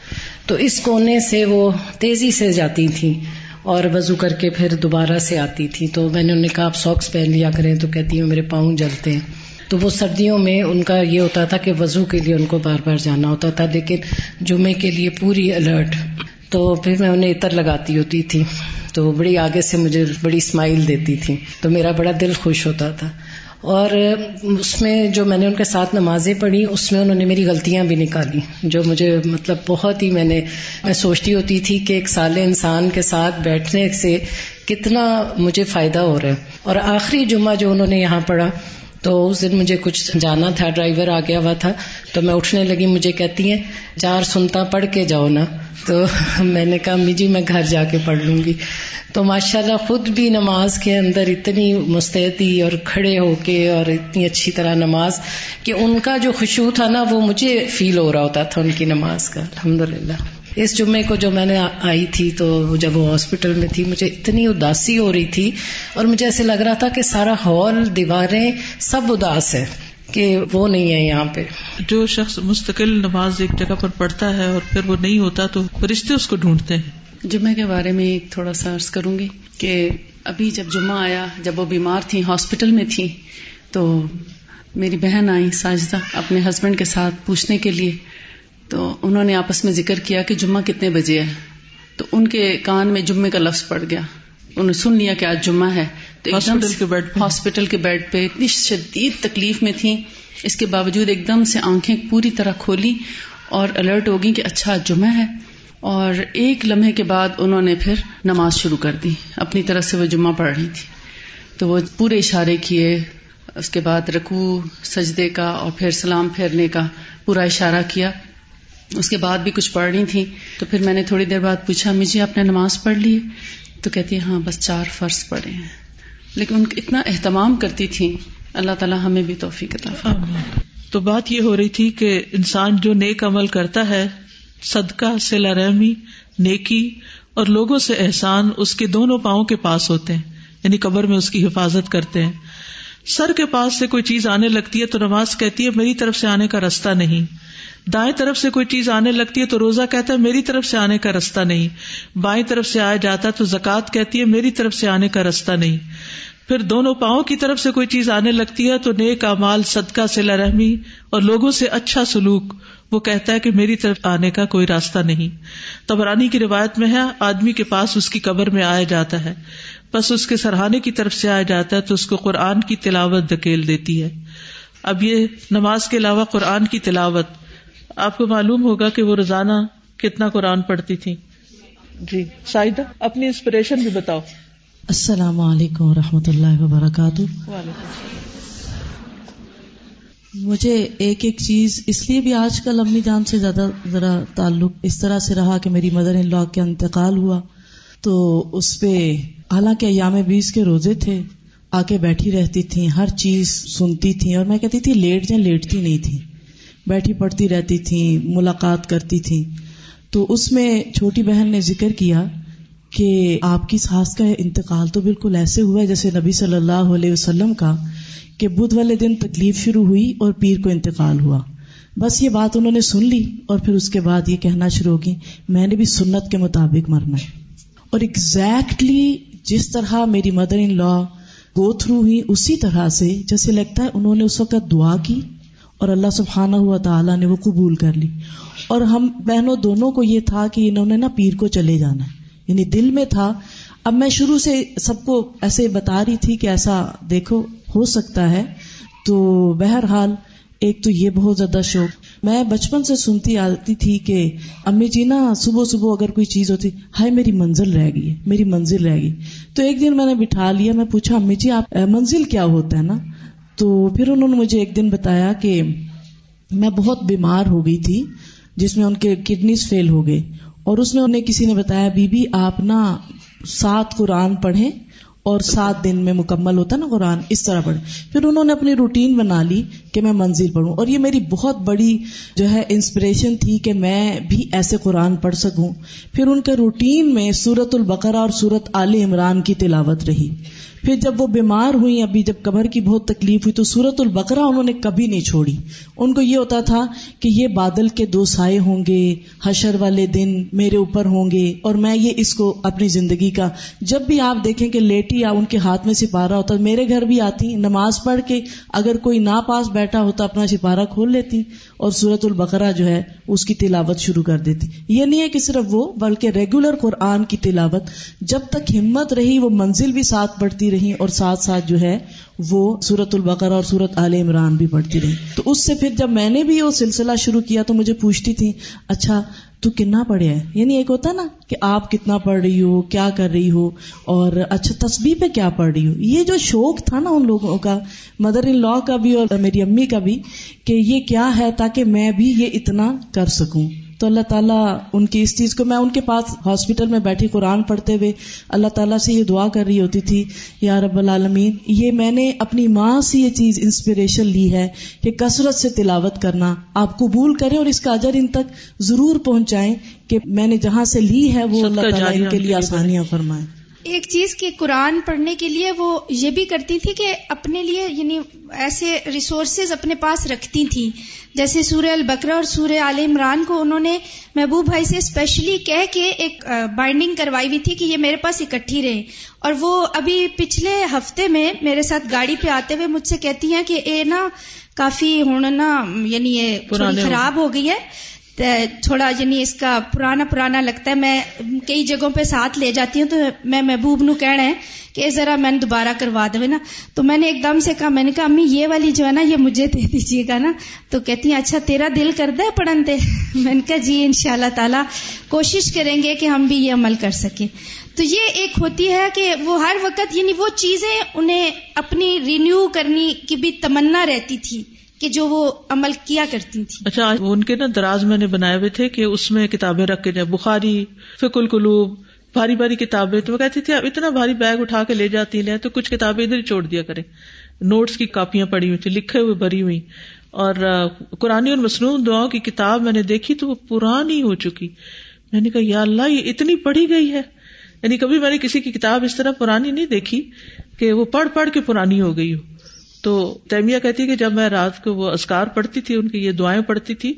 تو اس کونے سے وہ تیزی سے جاتی تھیں اور وضو کر کے پھر دوبارہ سے آتی تھی تو میں نے انہیں کہا، آپ ساکس پہن لیا کریں۔ تو کہتی ہوں، میرے پاؤں جلتے ہیں۔ تو وہ سردیوں میں ان کا یہ ہوتا تھا کہ وضو کے لیے ان کو بار بار جانا ہوتا تھا۔ لیکن جمعے کے لیے پوری الرٹ تو پھر میں انہیں عطر لگاتی ہوتی تھی۔ تو بڑی آگے سے مجھے بڑی اسمائل دیتی تھی۔ تو میرا بڑا دل خوش ہوتا تھا۔ اور اس میں جو میں نے ان کے ساتھ نمازیں پڑھی، اس میں انہوں نے میری غلطیاں بھی نکالی۔ جو مجھے مطلب بہت ہی میں نے، میں سوچتی ہوتی تھی کہ ایک سال انسان کے ساتھ بیٹھنے سے کتنا مجھے فائدہ ہو رہا ہے۔ اور آخری جمعہ جو انہوں نے یہاں پڑھا تو اس دن مجھے کچھ جانا تھا، ڈرائیور آ گیا ہوا تھا، تو میں اٹھنے لگی، مجھے کہتی ہیں چار سنتا پڑھ کے جاؤ نا۔ تو میں نے کہا، امی جی میں گھر جا کے پڑھ لوں گی۔ تو ماشاء اللہ خود بھی نماز کے اندر اتنی مستعدی اور کھڑے ہو کے اور اتنی اچھی طرح نماز کہ ان کا جو خوشبو تھا نا، وہ مجھے فیل ہو رہا ہوتا تھا ان کی نماز کا۔ الحمد للہ اس جمعے کو جو میں نے آئی تھی تو جب وہ ہاسپٹل میں تھی مجھے اتنی اداسی ہو رہی تھی اور مجھے ایسے لگ رہا تھا کہ سارا ہال دیواریں سب اداس ہے کہ وہ نہیں ہے یہاں پہ۔ جو شخص مستقل نماز ایک جگہ پر پڑھتا ہے اور پھر وہ نہیں ہوتا تو فرشتے اس کو ڈھونڈتے ہیں۔ جمعے کے بارے میں ایک تھوڑا سا عرض کروں گی کہ ابھی جب جمعہ آیا جب وہ بیمار تھی ہاسپٹل میں تھی تو میری بہن آئی ساجدہ اپنے ہسبینڈ کے ساتھ پوچھنے کے لیے۔ تو انہوں نے آپس میں ذکر کیا کہ جمعہ کتنے بجے ہے۔ تو ان کے کان میں جمعے کا لفظ پڑ گیا۔ انہوں نے سن لیا کہ آج جمعہ ہے۔ تو ہاسپٹل کے بیڈ پہ۔ اتنی شدید تکلیف میں تھی اس کے باوجود ایک دم سے آنکھیں پوری طرح کھولی اور الرٹ ہوگی کہ اچھا جمعہ ہے۔ اور ایک لمحے کے بعد انہوں نے پھر نماز شروع کر دی۔ اپنی طرف سے وہ جمعہ پڑھ رہی تھی۔ تو وہ پورے اشارے کیے۔ اس کے بعد رکوع سجدے کا اور پھر سلام پھیرنے کا پورا اشارہ کیا۔ اس کے بعد بھی کچھ پڑھ رہی تھی تو پھر میں نے تھوڑی دیر بعد پوچھا، مجھے آپ نے نماز پڑھ لی؟ تو کہتی ہاں بس چار فرض پڑھے ہیں۔ لیکن ان اتنا اہتمام کرتی تھی اللہ تعالیٰ ہمیں بھی توفیق عطا تو بات یہ ہو رہی تھی کہ انسان جو نیک عمل کرتا ہے، صدقہ سلا رحمی، نیکی اور لوگوں سے احسان اس کے دونوں پاؤں کے پاس ہوتے ہیں یعنی قبر میں اس کی حفاظت کرتے ہیں۔ سر کے پاس سے کوئی چیز آنے لگتی ہے تو نماز کہتی ہے، میری طرف سے آنے کا رستہ نہیں۔ دائیں طرف سے کوئی چیز آنے لگتی ہے تو روزہ کہتا ہے میری طرف سے آنے کا رستہ نہیں۔ بائیں طرف سے آیا جاتا ہے تو زکات کہتی ہے میری طرف سے آنے کا رستہ نہیں۔ پھر دونوں پاؤں کی طرف سے کوئی چیز آنے لگتی ہے تو نیک امال صدقہ سے رحمی اور لوگوں سے اچھا سلوک۔ وہ کہتا ہے کہ میری طرف آنے کا کوئی راستہ نہیں۔ تبرانی کی روایت میں ہے، آدمی کے پاس اس کی قبر میں آیا جاتا ہے۔ بس اس کے سرحانے کی طرف سے آیا جاتا ہے تو اس کو قرآن کی تلاوت دھکیل دیتی ہے۔ اب یہ نماز کے علاوہ قرآن کی تلاوت آپ کو معلوم ہوگا کہ وہ روزانہ کتنا قرآن پڑھتی تھی جی سائدہ اپنی انسپریشن بھی بتاؤ۔ السلام علیکم و رحمۃ اللہ وبرکاتہ۔ مجھے ایک ایک چیز اس لیے بھی آج کل امی جان سے زیادہ ذرا تعلق اس طرح سے رہا کہ میری مدر ان لا کا انتقال ہوا۔ تو اس پہ حالانکہ ایام بیس کے روزے تھے آ کے بیٹھی رہتی تھی ہر چیز سنتی تھی اور میں کہتی تھی لیٹ جائیں لیٹتی نہیں تھی بیٹھی پڑھتی رہتی تھی، ملاقات کرتی تھی۔ تو اس میں چھوٹی بہن نے ذکر کیا کہ آپ کی ساس کا انتقال تو بالکل ایسے ہوا ہے جیسے نبی صلی اللہ علیہ وسلم کا کہ بدھ والے دن تکلیف شروع ہوئی اور پیر کو انتقال ہوا۔ بس یہ بات انہوں نے سن لی اور پھر اس کے بعد یہ کہنا شروع ہوگی میں نے بھی سنت کے مطابق مرنا ہے۔ اور ایگزیکٹلی جس طرح میری مدر ان لا گو تھرو ہوئی، اسی طرح سے جیسے لگتا ہے انہوں نے اس وقت دعا کی۔ اور اللہ سبحانہ ہوا تعالیٰ نے وہ قبول کر لی۔ اور ہم بہنوں دونوں کو یہ تھا کہ انہوں نے نا پیر کو چلے جانا ہے۔ یعنی دل میں تھا۔ اب میں شروع سے سب کو ایسے بتا رہی تھی کہ ایسا دیکھو ہو سکتا ہے۔ تو بہرحال ایک تو یہ بہت زیادہ شوق۔ میں بچپن سے سنتی آتی تھی کہ امی جی نا صبح صبح اگر کوئی چیز ہوتی، ہائے میری منزل رہ گئی ہے، میری منزل رہ گئی۔ تو ایک دن میں نے بٹھا لیا، میں پوچھا، امی جی آپ منزل کیا ہوتا ہے نا؟ تو پھر انہوں نے مجھے ایک دن بتایا کہ میں بہت بیمار ہو گئی تھی، جس میں ان کے کڈنیز فیل ہو گئے۔ اور اس میں انہیں کسی نے بتایا بی بی آپ نا سات قرآن پڑھیں اور سات دن میں مکمل ہوتا نا قرآن، اس طرح پڑھے پھر انہوں نے اپنی روٹین بنا لی کہ میں منزل پڑھوں۔ اور یہ میری بہت بڑی جو ہے انسپریشن تھی کہ میں بھی ایسے قرآن پڑھ سکوں۔ پھر ان کے روٹین میں سورت البقرہ اور سورت عال عمران کی تلاوت رہی۔ پھر جب وہ بیمار ہوئی، ابھی جب کمر کی بہت تکلیف ہوئی، تو سورت البقرہ انہوں نے کبھی نہیں چھوڑی۔ ان کو یہ ہوتا تھا کہ یہ بادل کے دو سائے ہوں گے، حشر والے دن میرے اوپر ہوں گے، اور میں یہ اس کو اپنی زندگی کا۔ جب بھی آپ دیکھیں کہ لیٹی یا ان کے ہاتھ میں سپارہ ہوتا، میرے گھر بھی آتی، نماز پڑھ کے اگر کوئی نہ پاس بیٹھا ہوتا، اپنا سپارہ کھول لیتی، اور سورت البقرہ جو ہے، اس کی تلاوت شروع کر دیتی۔ یہ نہیں ہے کہ صرف وہ، بلکہ ریگولر قرآن کی تلاوت، جب تک ہمت رہی، وہ منزل بھی ساتھ بڑھتی رہی اور ساتھ ساتھ جو ہے وہ سورت البقرہ اور سورت عال عمران بھی پڑھتی رہی۔ تو اس سے پھر جب میں نے بھی وہ سلسلہ شروع کیا تو مجھے پوچھتی تھی اچھا تو کتنا پڑھے ہے یعنی ایک ہوتا نا کہ آپ کتنا پڑھ رہی ہو، کیا کر رہی ہو، اور اچھا تصویر پہ کیا پڑھ رہی ہو؟ یہ جو شوق تھا نا ان لوگوں کا، مدر ان لا کا بھی اور میری امی کا بھی، کہ یہ کیا ہے تاکہ میں بھی یہ اتنا کر سکوں۔ تو اللہ تعالیٰ ان کی اس چیز کو میں ان کے پاس ہاسپٹل میں بیٹھی قرآن پڑھتے ہوئے اللہ تعالیٰ سے یہ دعا کر رہی ہوتی تھی یا رب العالمین یہ میں نے اپنی ماں سے یہ چیز انسپریشن لی ہے کہ کثرت سے تلاوت کرنا۔ آپ قبول کریں اور اس کا اجر ان تک ضرور پہنچائیں کہ میں نے جہاں سے لی ہے وہ اللہ تعالیٰ ان کے لیے آسانیاں فرمائیں۔ ایک چیز کی قرآن پڑھنے کے لیے وہ یہ بھی کرتی تھی کہ اپنے لیے یعنی ایسے ریسورسز اپنے پاس رکھتی تھیں جیسے سورہ البکرا اور سورہ عال عمران کو انہوں نے محبوب بھائی سے اسپیشلی کہہ کے ایک بائنڈنگ کروائی ہوئی تھی کہ یہ میرے پاس اکٹھی رہے۔ اور وہ ابھی پچھلے ہفتے میں میرے ساتھ گاڑی پہ آتے ہوئے مجھ سے کہتی ہیں کہ اے نا کافی ہوں نا یعنی یہ خراب ہو گئی ہے۔ تھوڑا یعنی اس کا پرانا پرانا لگتا ہے۔ میں کئی جگہوں پہ ساتھ لے جاتی ہوں تو میں محبوب نو کہنا ہے کہ ذرا میں نے دوبارہ کروا دے نا۔ تو میں نے ایک دم سے کہا، میں نے کہا، امی، یہ والی جو ہے نا، یہ مجھے دے دیجیے گا نا۔ تو کہتی ہیں اچھا تیرا دل کرتا ہے پڑھن دے میں نے کہا جی ان شاء اللہ تعالی۔ کوشش کریں گے کہ ہم بھی یہ عمل کر سکیں۔ تو یہ ایک ہوتی ہے کہ وہ ہر وقت یعنی وہ چیزیں انہیں اپنی رینیو کرنی کی بھی تمنا رہتی تھی۔ کہ جو وہ عمل کیا کرتی تھی اچھا ان کے نا دراز میں نے بنائے ہوئے تھے کہ اس میں کتابیں رکھ کے بخاری فک القلوب، بھاری بھاری کتابیں، تو وہ کہتی تھی آپ اتنا بھاری بیگ اٹھا کے لے جاتی ہیں تو کچھ کتابیں ادھر ہی چھوڑ دیا کریں۔ نوٹس کی کاپیاں پڑی ہوئی تھی لکھے ہوئے، بھری ہوئی۔ اور قرآن اور مصنوع دعاؤں کی کتاب میں نے دیکھی تو وہ پرانی ہو چکی۔ میں نے کہا، یا اللہ، یہ اتنی پڑھی گئی ہے۔ یعنی کبھی میں نے کسی کی کتاب اس طرح پرانی نہیں دیکھی کہ وہ پڑھ پڑھ کے پرانی ہو گئی ہو۔ تو تیمیہ کہتی کہ جب میں رات کو وہ اسکار پڑھتی تھی ان کی یہ دعائیں پڑھتی تھی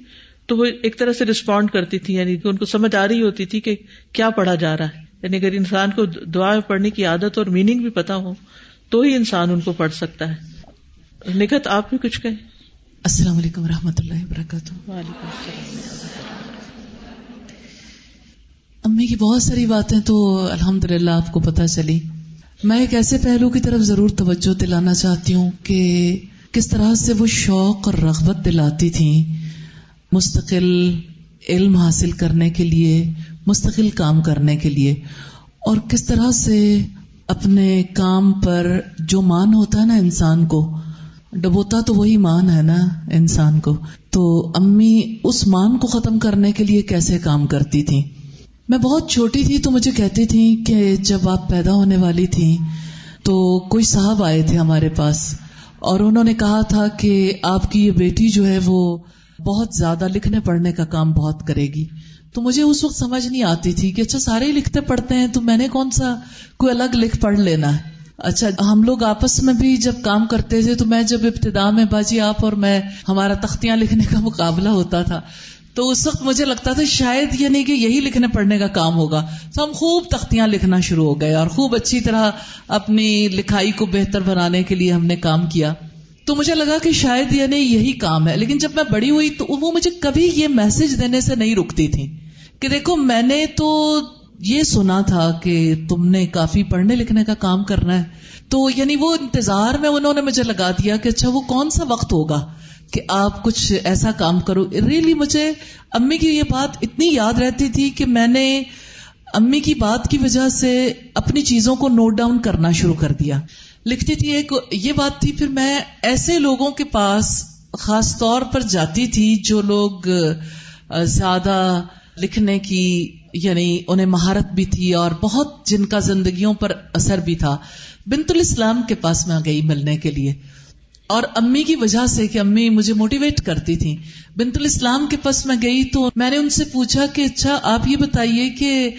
تو وہ ایک طرح سے رسپونڈ کرتی تھی یعنی کہ ان کو سمجھ آ رہی ہوتی تھی کہ کیا پڑھا جا رہا ہے۔ یعنی اگر انسان کو دعا پڑھنے کی عادت اور میننگ بھی پتا ہو تو ہی انسان ان کو پڑھ سکتا ہے۔ نکت آپ بھی کچھ کہیں؟ السلام علیکم و رحمۃ اللہ وبرکاتہ۔ وعلیکم السلام۔ امی کی بہت ساری باتیں تو الحمد للہ آپ کو پتہ چلی۔ میں ایک ایسے پہلو کی طرف ضرور توجہ دلانا چاہتی ہوں کہ کس طرح سے وہ شوق اور رغبت دلاتی تھیں مستقل علم حاصل کرنے کے لیے، مستقل کام کرنے کے لیے، اور کس طرح سے اپنے کام پر جو مان ہوتا ہے نا انسان کو، ڈبوتا تو وہی مان ہے نا انسان کو، تو امی اس مان کو ختم کرنے کے لیے کیسے کام کرتی تھی میں بہت چھوٹی تھی تو مجھے کہتی تھی کہ جب آپ پیدا ہونے والی تھی تو کوئی صاحب آئے تھے ہمارے پاس اور انہوں نے کہا تھا کہ آپ کی یہ بیٹی جو ہے وہ بہت زیادہ لکھنے پڑھنے کا کام بہت کرے گی۔ تو مجھے اس وقت سمجھ نہیں آتی تھی کہ اچھا سارے ہی لکھتے پڑھتے ہیں تو میں نے کون سا کوئی الگ لکھ پڑھ لینا ہے۔ اچھا ہم لوگ آپس میں بھی جب کام کرتے تھے تو میں جب ابتدا میں باجی آپ اور میں ہمارا تختیاں لکھنے کا مقابلہ ہوتا تھا تو اس وقت مجھے لگتا تھا شاید یہ نہیں کہ یہی لکھنے پڑھنے کا کام ہوگا۔ تو ہم خوب تختیاں لکھنا شروع ہو گئے اور خوب اچھی طرح اپنی لکھائی کو بہتر بنانے کے لیے ہم نے کام کیا۔ تو مجھے لگا کہ شاید یعنی یہی کام ہے۔ لیکن جب میں بڑی ہوئی تو وہ مجھے کبھی یہ میسج دینے سے نہیں رکتی تھی کہ دیکھو میں نے تو یہ سنا تھا کہ تم نے کافی پڑھنے لکھنے کا کام کرنا ہے۔ تو یعنی وہ انتظار میں انہوں نے مجھے لگا دیا کہ اچھا وہ کون سا وقت ہوگا کہ آپ کچھ ایسا کام کرو۔ ریلی مجھے امی کی یہ بات اتنی یاد رہتی تھی کہ میں نے امی کی بات کی وجہ سے اپنی چیزوں کو نوٹ ڈاؤن کرنا شروع کر دیا۔ لکھتی تھی ایک یہ بات تھی، پھر میں ایسے لوگوں کے پاس خاص طور پر جاتی تھی جو لوگ زیادہ لکھنے کی یعنی انہیں مہارت بھی تھی اور بہت جن کا زندگیوں پر اثر بھی تھا، بنت الاسلام کے پاس میں گئی ملنے کے لیے۔ اور امی کی وجہ سے کہ امی مجھے موٹیویٹ کرتی تھی بنت الاسلام کے پاس میں گئی تو میں نے ان سے پوچھا کہ اچھا آپ یہ بتائیے کہ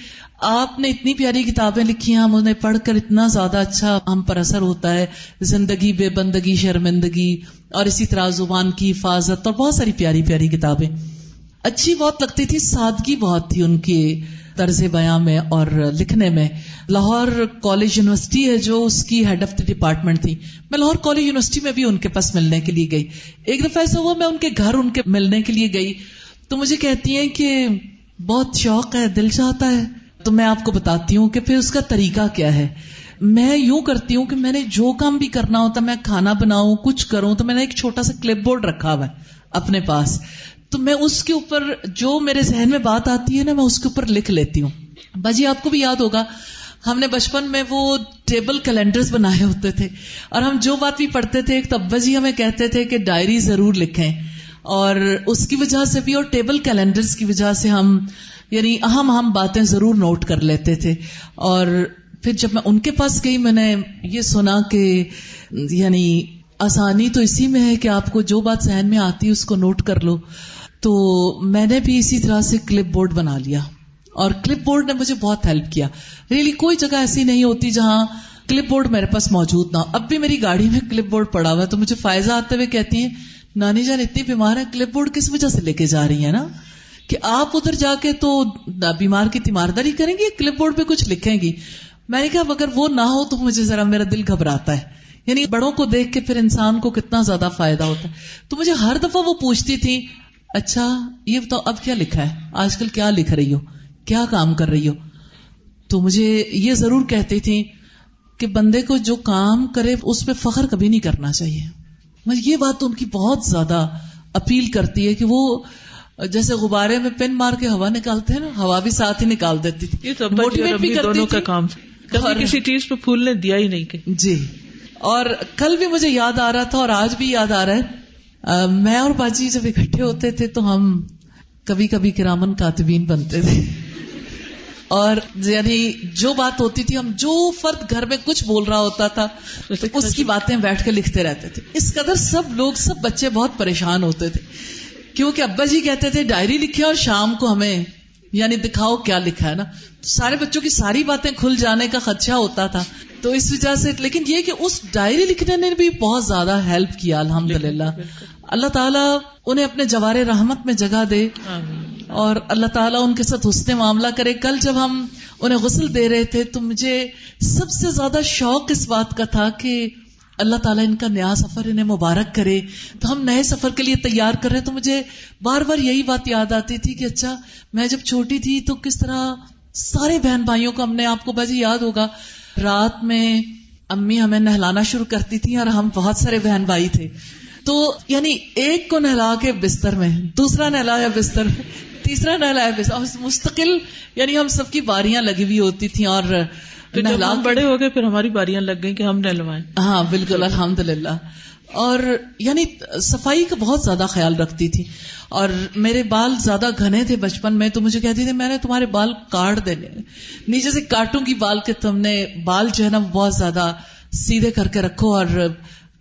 آپ نے اتنی پیاری کتابیں لکھی ہیں، ہم انہیں پڑھ کر اتنا زیادہ اچھا ہم پر اثر ہوتا ہے، زندگی بے بندگی، شرمندگی اور اسی طرح زبان کی حفاظت اور بہت ساری پیاری پیاری کتابیں۔ اچھی بہت لگتی تھی، سادگی بہت تھی ان کی طرز بیاں میں اور لکھنے میں۔ لاہور کالج یونیورسٹی ہے جو اس کی ہیڈ آف دا ڈپارٹمنٹ تھی۔ میں لاہور کالج یونیورسٹی میں بھی ان کے پاس ملنے کے لیے گئی۔ ایک دفعہ ایسا ہوا، میں ان کے گھر ان کے ملنے کے لیے گئی۔ تو مجھے کہتی ہیں کہ بہت شوق ہے، دل چاہتا ہے۔ تو میں آپ کو بتاتی ہوں کہ پھر اس کا طریقہ کیا ہے۔ میں یوں کرتی ہوں کہ میں نے جو کام بھی کرنا ہوتا، میں کھانا بناؤں، کچھ کروں، تو میں نے ایک چھوٹا سا کلپ بورڈ رکھا ہوا ہے اپنے پاس۔ تو میں اس کے اوپر جو میرے ذہن میں بات آتی ہے نا، میں اس کے اوپر لکھ لیتی ہوں۔ باجی، آپ کو بھی یاد ہوگا، ہم نے بچپن میں وہ ٹیبل کیلنڈر بنائے ہوتے تھے۔ اور ہم جو بات بھی پڑھتے تھے، ایک تو ابا جی ہمیں کہتے تھے کہ ڈائری ضرور لکھیں۔ اور اس کی وجہ سے بھی اور ٹیبل کیلنڈر کی وجہ سے ہم یعنی اہم اہم باتیں ضرور نوٹ کر لیتے تھے۔ اور پھر جب میں ان کے پاس گئی، میں نے یہ سنا کہ یعنی آسانی تو اسی میں ہے کہ آپ کو جو بات ذہن میں آتی ہے، اس کو نوٹ کر لو۔ تو میں نے بھی اسی طرح سے کلپ بورڈ بنا لیا اور کلپ بورڈ نے مجھے بہت ہیلپ کیا۔ ریلی کوئی جگہ ایسی نہیں ہوتی جہاں کلپ بورڈ میرے پاس موجود نہ اب بھی میری گاڑی میں کلپ بورڈ پڑا ہوا ہے تو مجھے فائزہ آتے ہوئے کہتی ہیں، نانی جان، اتنی بیمار ہے کلپ بورڈ کس وجہ سے لے کے جا رہی ہے نا؟ کہ آپ ادھر جا کے تو بیمار کی تیمارداری کریں گی کلپ بورڈ پہ کچھ لکھیں گی؟ میں نے کہا، اگر وہ نہ ہو تو مجھے ذرا میرا دل گھبراتا ہے۔ یعنی بڑوں کو دیکھ کے پھر انسان کو کتنا زیادہ فائدہ ہوتا ہے۔ تو مجھے ہر دفعہ وہ پوچھتی تھی اچھا یہ بتاؤ اب کیا لکھا ہے؟ آج کل کیا لکھ رہی ہو؟ کیا کام کر رہی ہو؟ تو مجھے یہ ضرور کہتی تھی کہ بندے کو جو کام کرے اس پہ فخر کبھی نہیں کرنا چاہیے۔ مجھے یہ بات ان کی بہت زیادہ اپیل کرتی ہے کہ وہ جیسے غبارے میں پین مار کے ہوا نکالتے ہیں نا ہوا بھی ساتھ ہی نکال دیتی تھی۔ بھی دونوں کا کام کبھی کسی چیز پہ پھول نے دیا ہی نہیں کہ۔ جی۔ اور کل بھی مجھے یاد آ رہا تھا اور آج بھی یاد آ رہا ہے۔ میں اور باجی جب اکٹھے ہوتے تھے تو ہم کبھی کبھی کرامن کاتبین بنتے تھے۔ اور یعنی جو بات ہوتی تھی ہم جو فرد گھر میں کچھ بول رہا ہوتا تھا اس کی باتیں بیٹھ کے لکھتے رہتے تھے۔ اس قدر سب لوگ سب بچے بہت پریشان ہوتے تھے۔ کیونکہ ابا جی کہتے تھے ڈائری لکھے اور شام کو ہمیں یعنی دکھاؤ کیا لکھا ہے نا۔ سارے بچوں کی ساری باتیں کھل جانے کا خدشہ ہوتا تھا۔ تو اس وجہ سے لیکن یہ کہ اس ڈائری لکھنے نے بھی بہت زیادہ ہیلپ کیا الحمد للہ اللہ تعالیٰ انہیں اپنے جوار رحمت میں جگہ دے اور اللہ تعالیٰ ان کے ساتھ حسن معاملہ کرے۔ کل جب ہم انہیں غسل دے رہے تھے تو مجھے سب سے زیادہ شوق اس بات کا تھا کہ اللہ تعالیٰ ان کا نیا سفر انہیں مبارک کرے۔ تو ہم نئے سفر کے لیے تیار کر رہے تو مجھے بار بار یہی بات یاد آتی تھی کہ اچھا میں جب چھوٹی تھی تو کس طرح سارے بہن بھائیوں کو ہم نے آپ کو بجے یاد ہوگا۔ رات میں امی ہمیں نہلانا شروع کرتی تھی اور ہم بہت سارے بہن بھائی تھے۔ تو یعنی ایک کو نہلا کے بستر میں دوسرا نہلایا بستر میں تیسرا نہلایا بستر۔ مستقل یعنی ہم سب کی باریاں لگی ہوئی ہوتی تھیں اور ہم بڑے ہو گئے پھر ہماری باریاں لگ گئی کہ ہم نہلوائیں۔ ہاں بالکل الحمد للہ اور یعنی صفائی کا بہت زیادہ خیال رکھتی تھی اور میرے بال زیادہ گھنے تھے بچپن میں تو مجھے کہتی تھی میں نے تمہارے بال کاٹ دینے نیچے سے کاٹوں کی بال کے تم نے بال جو ہے نا بہت زیادہ سیدھے کر کے رکھو اور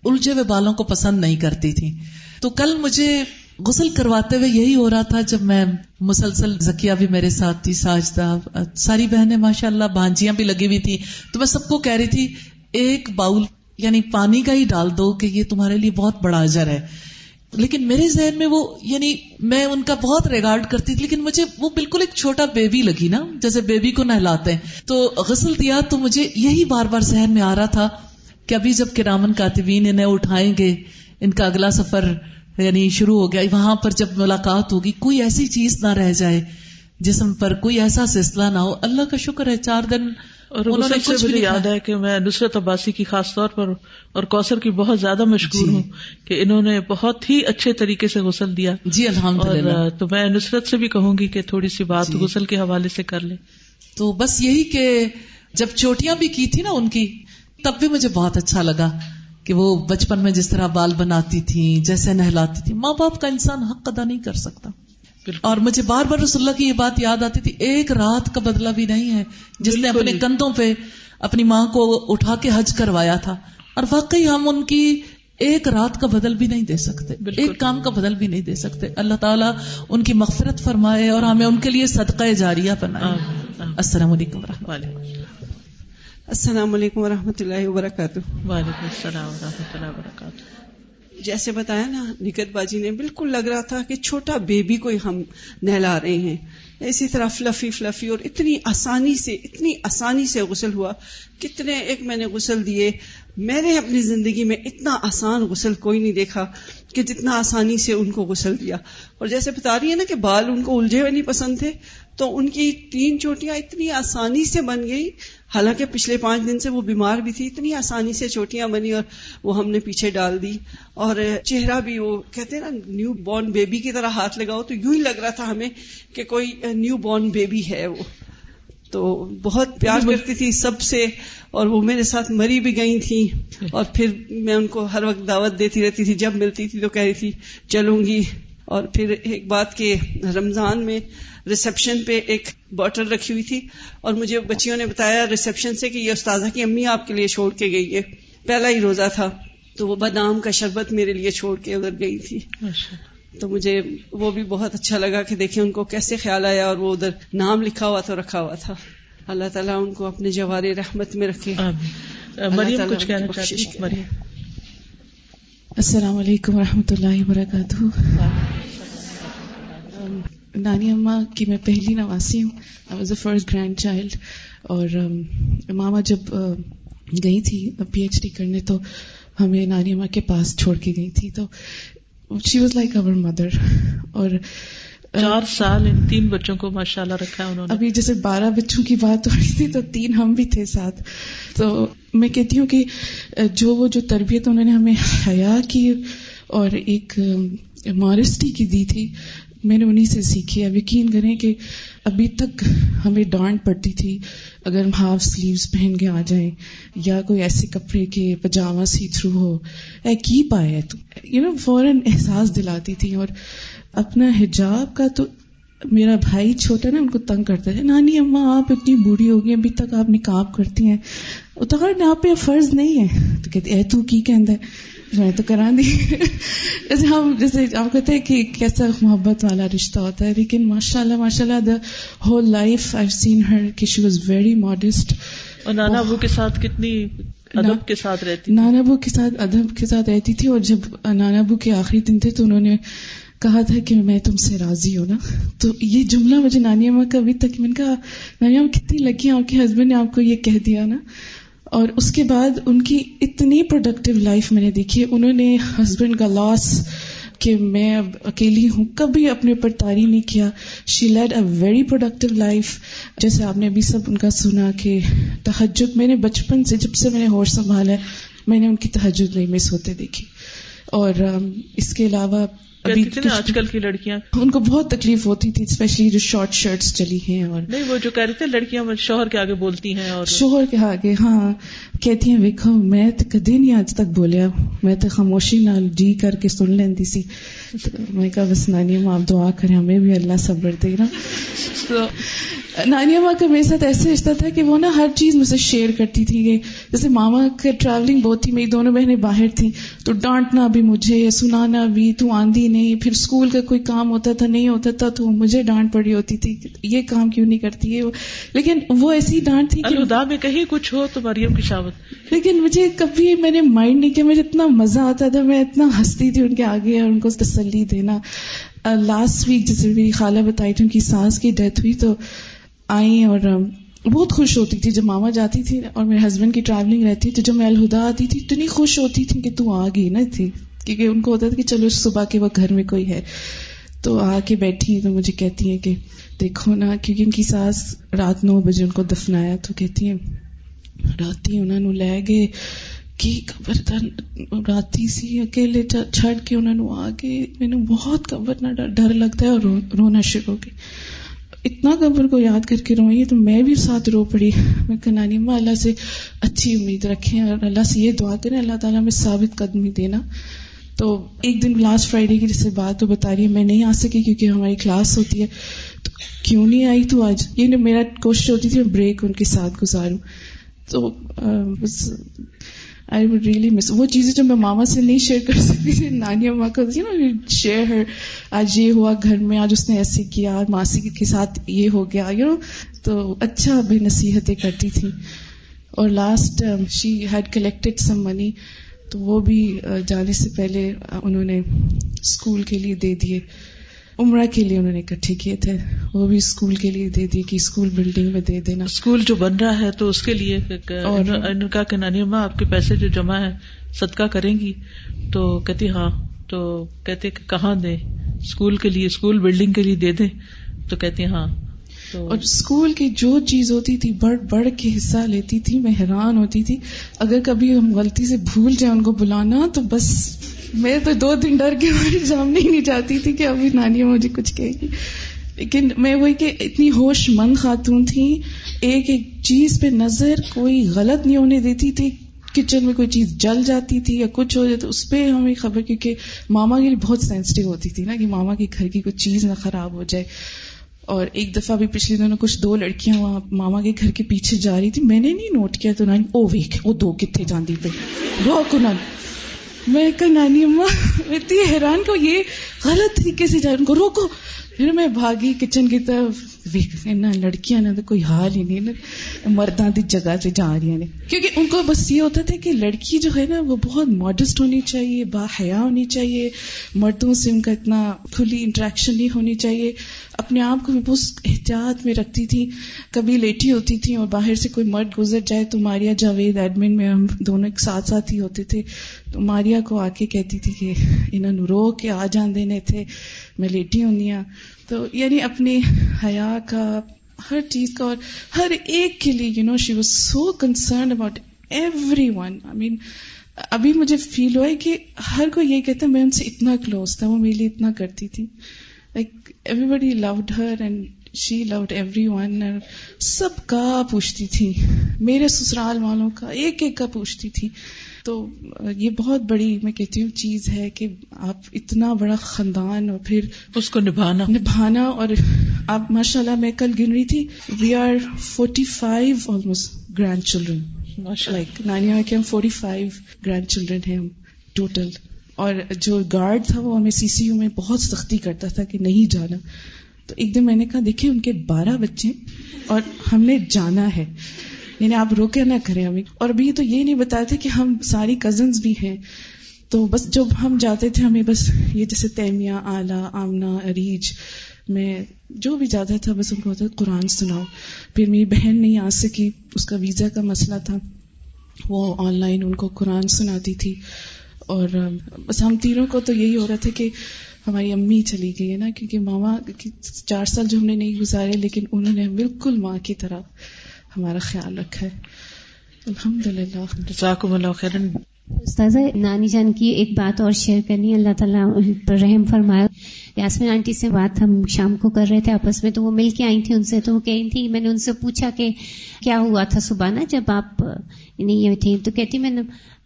الجھے ہوئے بالوں کو پسند نہیں کرتی تھی۔ تو کل مجھے غسل کرواتے ہوئے یہی ہو رہا تھا جب میں مسلسل زکیہ بھی میرے ساتھ تھی، ساجدہ، ساری بہنیں ماشاء اللہ بانجیاں بھی لگی ہوئی تھی تو میں سب کو کہہ رہی تھی، ایک باؤل یعنی پانی کا ہی ڈال دو کہ یہ تمہارے لیے بہت بڑا اجر ہے۔ لیکن میرے ذہن میں وہ یعنی میں ان کا بہت ریگارڈ کرتی تھی، لیکن مجھے وہ بالکل ایک چھوٹا بیبی لگی نا، جیسے بیبی کو نہلاتے ہیں۔ تو غسل دیا تو مجھے یہی بار بار ذہن میں آ رہا تھا کہ ابھی جب کرامن کاتبین انہیں اٹھائیں گے، ان کا اگلا سفر یعنی شروع ہو گیا، وہاں پر جب ملاقات ہوگی، کوئی ایسی چیز نہ رہ جائے جسم پر، کوئی ایسا سلسلہ نہ ہو۔ اللہ کا شکر ہے، چار دن اور مجھے یاد ہے کہ میں نصرت عباسی کی خاص طور پر اور کوثر کی بہت زیادہ مشکور جی۔ ہوں کہ انہوں نے بہت ہی اچھے طریقے سے غسل دیا۔ جی الحمد تو میں نصرت سے بھی کہوں گی کہ تھوڑی سی بات جی۔ غسل کے حوالے سے کر لیں تو بس یہی کہ جب چوٹیاں بھی کی تھی نا ان کی تب بھی مجھے بہت اچھا لگا کہ وہ بچپن میں جس طرح بال بناتی تھی جیسے نہلاتی تھی ماں باپ کا انسان حق ادا نہیں کر سکتا۔ اور مجھے بار بار رسول اللہ کی یہ بات یاد آتی تھی ایک رات کا بدلہ بھی نہیں ہے جس نے اپنے کندھوں پہ اپنی ماں کو اٹھا کے حج کروایا تھا۔ اور واقعی ہم ان کی ایک رات کا بدل بھی نہیں دے سکتے ایک کام کا بدل بھی نہیں دے سکتے۔ اللہ تعالیٰ ان کی مغفرت فرمائے اور ہمیں ان کے لیے صدقہ جاریہ بنائے۔ السلام علیکم و السلام۔ علیکم و رحمۃ اللہ وبرکاتہ۔ وعلیکم السلام و رحمۃ اللہ وبرکاتہ۔ جیسے بتایا نا نکت باجی نے، بالکل لگ رہا تھا کہ چھوٹا بیبی کو ہم نہلا رہے ہیں۔ اسی طرح فلفی فلفی اور اتنی آسانی سے، اتنی آسانی سے غسل ہوا۔ کتنے ایک میں نے غسل دیے۔ میں نے اپنی زندگی میں اتنا آسان غسل کوئی نہیں دیکھا کہ جتنا آسانی سے ان کو غسل دیا۔ اور جیسے بتا رہی ہے نا کہ بال ان کو الجھے ہوئے نہیں پسند تھے تو ان کی تین چوٹیاں اتنی آسانی سے بن گئی۔ حالانکہ پچھلے پانچ دن سے وہ بیمار بھی تھی اتنی آسانی سے چوٹیاں بنی اور وہ ہم نے پیچھے ڈال دی۔ اور چہرہ بھی وہ کہتے ہیں نا نیو بورن بیبی کی طرح ہاتھ لگاؤ تو یوں ہی لگ رہا تھا ہمیں کہ کوئی نیو بورن بیبی ہے وہ۔ تو بہت پیار کرتی تھی سب سے۔ اور وہ میرے ساتھ مری بھی گئی تھی اور پھر میں ان کو ہر وقت دعوت دیتی رہتی تھی جب ملتی تھی تو کہہ رہی تھی چلوں گی۔ اور پھر ایک بات کہ رمضان میں ریسپشن پہ ایک بوٹل رکھی ہوئی تھی اور مجھے بچیوں نے بتایا ریسپشن سے کہ یہ استاذہ کی امی آپ کے لیے چھوڑ کے گئی ہے۔ پہلا ہی روزہ تھا تو وہ بادام کا شربت میرے لیے چھوڑ کے ادھر گئی تھی۔ تو مجھے وہ بھی بہت اچھا لگا کہ دیکھیں ان کو کیسے خیال آیا اور وہ ادھر نام لکھا ہوا تو رکھا ہوا تھا۔ اللہ تعالیٰ ان کو اپنے جوار رحمت میں رکھے۔ مریم کچھ کہنا چاہتی مریم۔ السلام علیکم ورحمۃ اللہ وبرکاتہ۔ نانی اماں کی میں پہلی نواسی ہوں۔ I was a first grandchild child اور ماما جب گئی تھی پی ایچ ڈی کرنے تو ہمیں نانی اماں کے پاس چھوڑ کے گئی تھی۔ تو she was like our mother اور چار سال ان تین بچوں کو ماشاء اللہ رکھا ہے انہوں نے۔ ابھی جیسے بارہ بچوں کی بات ہو رہی تھی تو تین ہم بھی تھے ساتھ۔ تو میں کہتی ہوں کہ جو وہ جو تربیت انہوں نے ہمیں حیا کی اور ایک مارسٹی کی دی تھی، میں نے انہیں سے سیکھی۔ اب یقین کریں کہ ابھی تک ہمیں ڈانٹ پڑتی تھی۔ اگر ہم ہاف سلیوز پہن کے آ جائیں یا کوئی ایسے کپڑے کے پجامہ سی تھرو ہو، اے، کی پایا تو؟ یو نو، فوراً احساس دلاتی تھی اور اپنا حجاب کا تو میرا بھائی چھوٹا نا ان کو تنگ کرتا ہے۔ نانی اما آپ اتنی بوڑھی ہوگی ابھی تک آپ نکاب کرتی ہیں۔ اتار آپ پہ فرض نہیں ہے۔ تو کہتے اے تو کی کہ میں تو کرا دی۔ جیسے ہم جیسے آپ کہتے ہیں کہ کیسا محبت والا رشتہ ہوتا ہے۔ لیکن ماشاء اللہ ماشاء اللہ the whole life I seen ہر کہ شی واز ویری ماڈسٹ اور نانا ابو کے ساتھ کتنی ادب کے ساتھ رہتی نانا ابو کے ساتھ ادب کے ساتھ رہتی تھی اور جب نانا ابو کے آخری دن تھے تو انہوں نے کہا تھا کہ میں تم سے راضی ہوں نا۔ تو یہ جملہ مجھے نانی اما کا ابھی تک میں نے کہا، نانی اما کتنی لکی آپ کے ہسبینڈ نے آپ کو یہ کہہ دیا نا۔ اور اس کے بعد ان کی اتنی پروڈکٹیو لائف میں نے دیکھی۔ انہوں نے ہسبینڈ کا لاس کہ میں اب اکیلی ہوں، کبھی اپنے اوپر تاری نہیں کیا۔ She led a very productive life جیسے آپ نے ابھی سب ان کا سنا کہ تحجد میں نے بچپن سے جب سے میں نے ہوش سنبھالا ہے، میں نے ان کی تحجد نہیں مس ہوتے دیکھی۔ اور اس کے علاوہ ابھی آج کل کی لڑکیاں۔ ان کو بہت تکلیف ہوتی تھی اسپیشلی جو شارٹ شرٹس چلی ہیں اور نہیں وہ جو کہہ رہے تھے لڑکیاں شوہر کے آگے بولتی ہیں اور شوہر کے آگے ہاں کہتی ہیں ویکو میں تو کدی نہیں آج تک بولیا۔ میں تو خاموشی نال جی کر کے سن لیندی سی۔ میں کہا بس نانی ماں آپ دعا کریں ہمیں بھی اللہ صبر دے نا. نانی ماں کا میرے ساتھ ایسے رشتہ تھا کہ وہ نا ہر چیز مجھ سے شیئر کرتی تھی کہ جیسے ماما کا ٹریولنگ بہت تھی میری دونوں بہنیں باہر تھیں۔ تو ڈانٹنا بھی مجھے سنانا بھی تو آندھی نہیں پھر اسکول کا کوئی کام ہوتا تھا نہیں ہوتا تھا تو مجھے ڈانٹ پڑی ہوتی تھی یہ کام کیوں نہیں کرتی ہے؟ لیکن وہ ایسی ڈانٹ تھی الدا میں کہیں کچھ ہو تو مریم کی شاوت۔ لیکن مجھے کبھی میں نے مائنڈ نہیں کیا مجھے اتنا مزہ آتا تھا میں اتنا ہنستی تھی ان کے آگے اور ان کو تسلی دینا۔ لاسٹ ویک جیسے میری خالہ بتائی تھی ان کی سانس کی ڈیتھ ہوئی تو آئی اور بہت خوش ہوتی تھی۔ جب ماما جاتی تھی اور میرے ہسبینڈ کی ٹریولنگ رہتی تھی جب میں الہدا آتی تھی اتنی خوش ہوتی تھی کہ تو آ گئی نا تھی۔ کیونکہ ان کو ہوتا تھا کہ چلو صبح کے وقت گھر میں کوئی ہے۔ تو آ کے بیٹھی تو مجھے کہتی ہیں کہ دیکھو نا، کیونکہ ان کی ساس رات نو بجے ان کو دفنایا تو کہتی ہیں رات ہی انہوں نے لے گئے۔ کی قبر راتی سی اکیلے چھڑ کے انہوں نے آ گئے۔ مینو بہت قبر نہ، ڈر لگتا ہے اور رونا شروع ہو گئی اتنا قبر کو یاد کر کے روئی تو میں بھی ساتھ رو پڑی۔ میں کنانی ماں اللہ سے اچھی امید رکھیں اور اللہ سے یہ دعا کریں۔ اللہ تعالیٰ میں ثابت قدمی دینا۔ تو ایک دن لاسٹ فرائیڈے کی جیسے بات تو بتا رہی ہے، میں نہیں آ سکی کیونکہ ہماری کلاس ہوتی ہے۔ تو کیوں نہیں آئی تو آج؟ یہ میرا کوشش ہوتی تھی میں بریک ان کے ساتھ گزاروں۔ تو بس آئی وڈ ریئلی مس وہ چیزیں جو میں ماما سے نہیں شیئر کر سکتی تھی، نانی اما کو شیئر ہر آج یہ ہوا گھر میں، آج اس نے ایسے کیا ماسی کے ساتھ یہ ہو گیا یو نو تو اچھا بے نصیحتیں کرتی تھی۔ اور last she had collected some money تو وہ بھی جانے سے پہلے انہوں نے اسکول کے لیے دے دیے۔ عمرہ کے لیے انہوں نے اکٹھے کیے تھے۔ وہ بھی اسکول کے لیے دے دی کہ اسکول بلڈنگ میں دے دینا۔ اسکول جو بن رہا ہے تو اس کے لیے اور کہا کہ نانی ماں آپ کے پیسے جو جمع ہے صدقہ کریں گی۔ تو کہتی ہاں۔ تو کہتے کہ کہاں دے اسکول کے لیے اسکول بلڈنگ کے لیے دے دیں۔ تو کہتی ہاں۔ اور اسکول کی جو چیز ہوتی تھی، بڑھ بڑھ کے حصہ لیتی تھی، میں حیران ہوتی تھی۔ اگر کبھی ہم غلطی سے بھول جائیں ان کو بلانا، تو بس میں تو دو دن ڈر کے ہماری جامنے ہی نہیں جاتی تھی کہ ابھی نانی مجھے کچھ کہے گی۔ لیکن میں وہی کہ اتنی ہوش مند خاتون تھی۔ ایک ایک چیز پہ نظر کوئی غلط نہیں ہونے دیتی تھی۔ کچن میں کوئی چیز جل جاتی تھی یا کچھ ہو جائے تو اس پہ ہمیں خبر کیونکہ ماما کے لیے بہت سینسٹیو ہوتی تھی نا کہ ماما کے گھر کی کوئی چیز نہ خراب ہو جائے۔ اور ایک دفعہ بھی پچھلے دنوں کچھ دو لڑکیاں وہاں ماما کے گھر کے پیچھے جا رہی تھی، میں نے نہیں نوٹ کیا تو نانی او ویک وہ دو کتنے جاندی پہ روکو نانی۔ میں کہ نانی اماں، اتنی حیران کو یہ غلط طریقے سے جا ان کو روکو۔ پھر میں بھاگی کچن کی طرف نہ لڑکیاں نہ تو کوئی حال ہی نہیں نا مرداں کی جگہ سے جا رہی ہیں۔ کیونکہ ان کو بس یہ ہوتا تھا کہ لڑکی جو ہے نا، وہ بہت ماڈسٹ ہونی چاہیے، با حیا ہونی چاہیے۔ مردوں سے ان کا اتنا کھلی انٹریکشن نہیں ہونی چاہیے۔ اپنے آپ کو بھی بہت احتیاط میں رکھتی تھی کبھی لیٹی ہوتی تھی اور باہر سے کوئی مرد گزر جائے تو ماریا جاوید ایڈمن میں ہم دونوں ایک ساتھ ساتھ ہی ہوتے تھے۔ تو ماریا کو آ کے کہتی تھی کہ انہوں نے رو کے آ جان دینے تھے، میں لیٹی ہوں تو یعنی اپنی حیا کا ہر چیز کا اور ہر ایک کے لیے you know she was so concern about everyone I mean ابھی مجھے فیل ہوا ہے کہ ہر کوئی یہ کہتا ہے، میں ان سے اتنا کلوز تھا، وہ میرے لیے اتنا کرتی تھی. Like everybody loved her and she loved everyone سب کا پوچھتی تھی، میرے سسرال والوں کا، ایک ایک کا پوچھتی تھی. تو یہ بہت بڑی میں کہتی ہوں چیز ہے کہ آپ اتنا بڑا خاندان اور پھر اس کو نبھانا۔ نبھانا اور آپ ماشاء اللہ میں کل گن رہی تھی۔ We are forty five almost grandchildren like نانی کے ہم فورٹی فائیو گرینڈ چلڈرن ہیں ہم ٹوٹل اور جو گارڈ تھا وہ ہمیں سی سی یو میں بہت سختی کرتا تھا کہ نہیں جانا۔ تو ایک دن میں نے کہا دیکھیے ان کے بارہ بچے اور ہم نے جانا ہے۔ یعنی آپ روکے نہ کریں ہمیں اور ابھی تو یہ نہیں بتایا تھا کہ ہم ساری کزنس بھی ہیں۔ تو بس جب ہم جاتے تھے ہمیں بس یہ جیسے تیمیا آلہ آمنا اریج میں جو بھی جاتا تھا بس ان کو ہوتا قرآن سناؤ۔ پھر میری بہن نہیں آ سکی اس کا ویزا کا مسئلہ تھا۔ وہ آن لائن ان کو قرآن سناتی تھی۔ اور بس ہم تینوں کو تو یہی ہو رہا تھا کہ ہماری امی چلی گئی ہے نا، کیونکہ ماما چار سال جو ہم نے نہیں گزارے، لیکن انہوں نے بالکل ماں کی طرح ہمارا خیال رکھا ہے الحمد للہ استاذہ، نانی جان کی ایک بات اور شیئر کرنی اللہ تعالیٰ پر رحم فرمایا یاسمین آنٹی سے بات ہم شام کو کر رہے تھے، آپس میں تو وہ مل کے آئی تھی ان سے۔ تو وہ کہی تھی میں نے ان سے پوچھا کہ کیا ہوا تھا صبح نا جب آپ نہیں یہ تھی تو کہتی، میں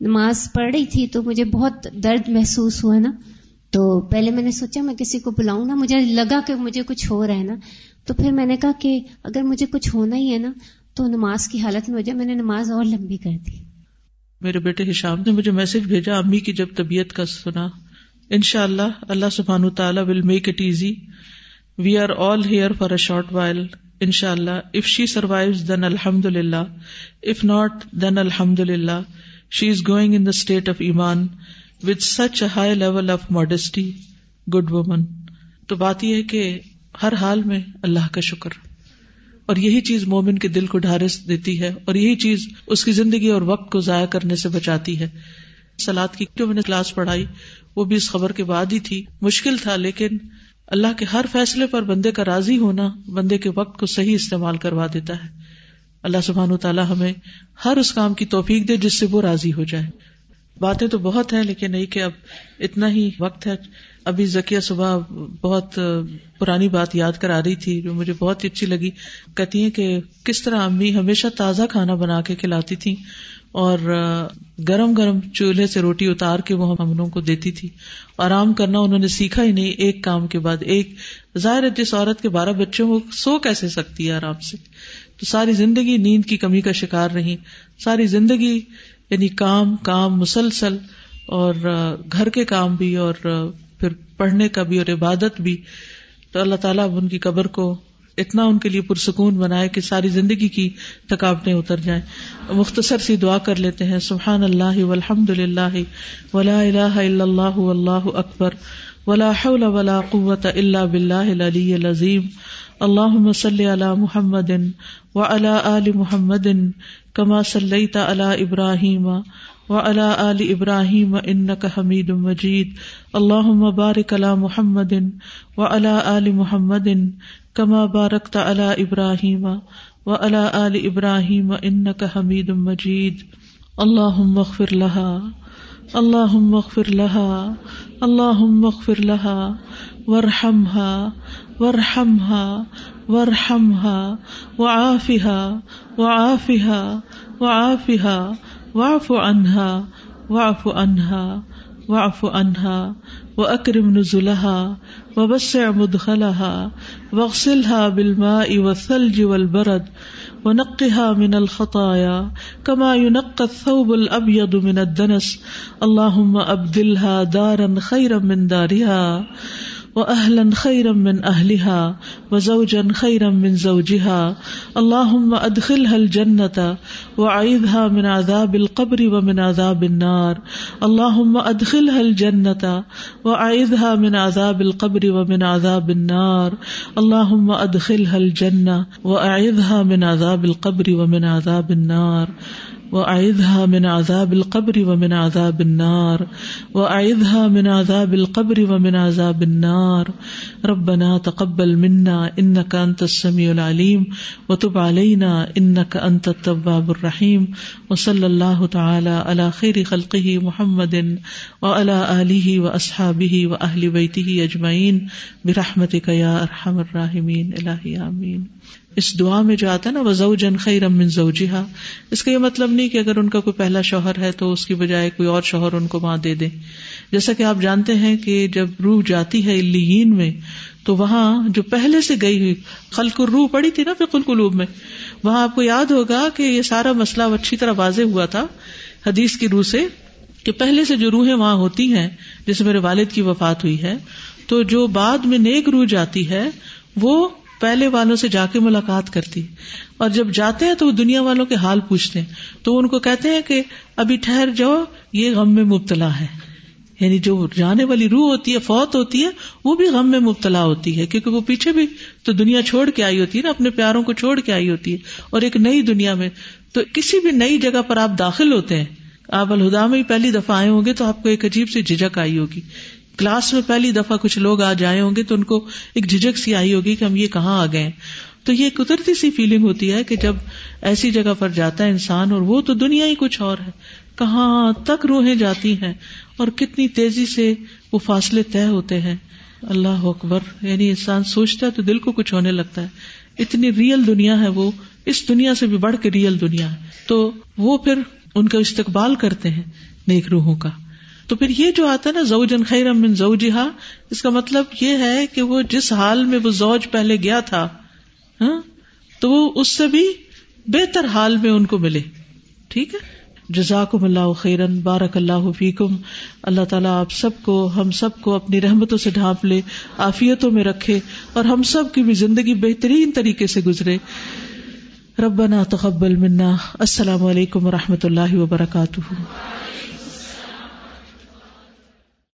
نماز پڑھ رہی تھی تو مجھے بہت درد محسوس ہوا نا۔ تو پہلے میں نے سوچا، میں کسی کو بلاؤں نا، مجھے لگا کہ مجھے کچھ ہو رہا ہے نا۔ تو پھر میں نے کہا کہ اگر مجھے کچھ ہونا ہی ہے نا تو نماز کی حالت میں ہو جائے میں نے نماز اور لمبی کر دی۔ میرے بیٹے ہشام نے مجھے میسج بھیجا، امی کی جب طبیعت کا سنا۔ ان شاء اللہ اللہ سبحان تعالیٰ will make it easy we are all here for a short while ان شاء اللہ اف شی سروائو دین الحمد للہ اف ناٹ دین الحمد للہ she is going in the state of ایمان with such a high level of modesty good woman تو بات یہ ہے کہ ہر حال میں اللہ کا شکر۔ اور یہی چیز مومن کے دل کو ڈھارس دیتی ہے اور یہی چیز اس کی زندگی اور وقت کو ضائع کرنے سے بچاتی ہے۔ سلاد کی جو میں نے کلاس پڑھائی، وہ بھی اس خبر کے بعد ہی تھی۔ مشکل تھا، لیکن اللہ کے ہر فیصلے پر بندے کا راضی ہونا بندے کے وقت کو صحیح استعمال کروا دیتا ہے۔ اللہ سبحان و تعالیٰ ہمیں ہر اس کام کی توفیق دے جس سے وہ راضی ہو جائے۔ باتیں تو بہت ہیں، لیکن نہیں کہ اب اتنا ہی وقت ہے۔ ابھی ذکیہ صبح بہت پرانی بات یاد کرا رہی تھی جو مجھے بہت اچھی لگی۔ کہتی ہیں کہ کس طرح امی ہمیشہ تازہ کھانا بنا کے کھلاتی تھی اور گرم گرم چولہے سے روٹی اتار کے وہ ہم لوگوں کو دیتی تھی۔ آرام کرنا انہوں نے سیکھا ہی نہیں ایک کام کے بعد۔ ایک ظاہر جس عورت کے بارہ بچوں کو سو کیسے سکتی ہے آرام سے؟ تو ساری زندگی نیند کی کمی کا شکار رہی۔ ساری زندگی یعنی کام کام، مسلسل اور گھر کے کام بھی اور پھر پڑھنے کا بھی اور عبادت بھی، تو اللہ تعالیٰ اب ان کی قبر کو اتنا ان کے لیے پرسکون بنائے کہ ساری زندگی کی تھکاوٹیں اتر جائیں۔ مختصر سی دعا کر لیتے ہیں سبحان اللہ والحمد للہ ولا الہ الا اللہ واللہ اکبر ولا حول ولا قوت الا باللہ العلی العظیم۔ اللہم صلی علی محمد وعلی آل محمد کما صلیت علی ابراہیم و الا علی ابراہیم ان کا حمید مجید اللہ مبارک اللہ محمد و الا علی محمد کما بارک اللہ ابراہیم و الا علی ابراہیم ان کا حمید مجید اللہ مغفر لہا اللہ مغفر لہا اللہ مغفر لہا ورحمہا ورحمہا ورحمہا وعافہا وعافہا وعافہا واف انہا واف انہا واف انہا و اکرم نزلہا و وسع مدخلها واغسلها بالماء والثلج والبرد ونقها من الخطايا كما ينقى الثوب الأبيض من الدنس اللهم أبدلها دارا خيرا من دارها و وأهلا خيرا من أهلها وزوجا خيرا من زوجها اللهم أدخلها الجنة وأعيذها من عذاب القبر ومن عذاب النار اللهم أدخلها الجنة وأعيذها من عذاب القبر ومن عذاب النار اللهم أدخلها الجنة وأعيذها من عذاب القبر ومن عذاب النار وأعذها من عذاب القبر ومن عذاب النار وأعذها من عذاب القبر ومن عذاب النار. ربنا تقبل منا إنك أنت السميع العليم وتب علينا إنك أنت التواب الرحيم وصلى الله تعالى على خير خلقه محمد وعلى آله وأصحابه وأهل بيته أجمعين برحمتك يا أرحم الراحمين إلهي آمين اس دعا میں جو آتا ہے نا وہ جن خیر امن زوجیحا اس کا یہ مطلب نہیں کہ اگر ان کا کوئی پہلا شوہر ہے تو اس کی بجائے کوئی اور شوہر ان کو وہاں دے دے۔ جیسا کہ آپ جانتے ہیں کہ جب روح جاتی ہے الین میں تو وہاں جو پہلے سے گئی ہوئی خلق روح پڑی تھی نا فکل قلوب میں، وہاں آپ کو یاد ہوگا کہ یہ سارا مسئلہ اچھی طرح واضح ہوا تھا حدیث کی روح سے کہ پہلے سے جو روحیں وہاں ہوتی ہیں، جیسے میرے والد کی وفات ہوئی ہے، تو جو بعد میں نیک روح جاتی ہے، وہ پہلے والوں سے جا کے ملاقات کرتی۔ اور جب جاتے ہیں تو وہ دنیا والوں کے حال پوچھتے ہیں۔ تو ان کو کہتے ہیں کہ ابھی ٹھہر جاؤ، یہ غم میں مبتلا ہے۔ یعنی جو جانے والی روح ہوتی ہے، فوت ہوتی ہے، وہ بھی غم میں مبتلا ہوتی ہے، کیونکہ وہ پیچھے بھی تو دنیا چھوڑ کے آئی ہوتی ہے نا، اپنے پیاروں کو چھوڑ کے آئی ہوتی ہے۔ اور ایک نئی دنیا میں تو کسی بھی نئی جگہ پر آپ داخل ہوتے ہیں، آپ الہدا میں پہلی دفعہ آئے ہوں گے تو آپ کو ایک عجیب سی جھجک آئی ہوگی۔ کلاس میں پہلی دفعہ کچھ لوگ آ جائے ہوں گے تو ان کو ایک جھجک سی آئی ہوگی کہ ہم یہ کہاں آ گئے تو یہ قدرتی سی فیلنگ ہوتی ہے کہ جب ایسی جگہ پر جاتا ہے انسان اور وہ تو دنیا ہی کچھ اور ہے۔ کہاں تک روحیں جاتی ہیں اور کتنی تیزی سے وہ فاصلے طے ہوتے ہیں۔ اللہ اکبر یعنی انسان سوچتا ہے تو دل کو کچھ ہونے لگتا ہے۔ اتنی ریئل دنیا ہے وہ، اس دنیا سے بھی بڑھ کے ریئل دنیا ہے۔ تو وہ پھر ان کا استقبال کرتے ہیں نیک روحوں کا۔ تو پھر یہ جو آتا ہے نا زوجن خیر امن زو جہا اس کا مطلب یہ ہے کہ وہ جس حال میں وہ زوج پہلے گیا تھا ہاں تو وہ اس سے بھی بہتر حال میں ان کو ملے۔ ٹھیک ہے؟ جزاکم اللہ خیرن، بارک اللہ فیکم۔ اللہ تعالیٰ آپ سب کو، ہم سب کو اپنی رحمتوں سے ڈھانپ لے آفیتوں میں رکھے اور ہم سب کی بھی زندگی بہترین طریقے سے گزرے۔ ربنا تقبل منا۔ السلام علیکم و رحمۃ اللہ وبرکاتہ۔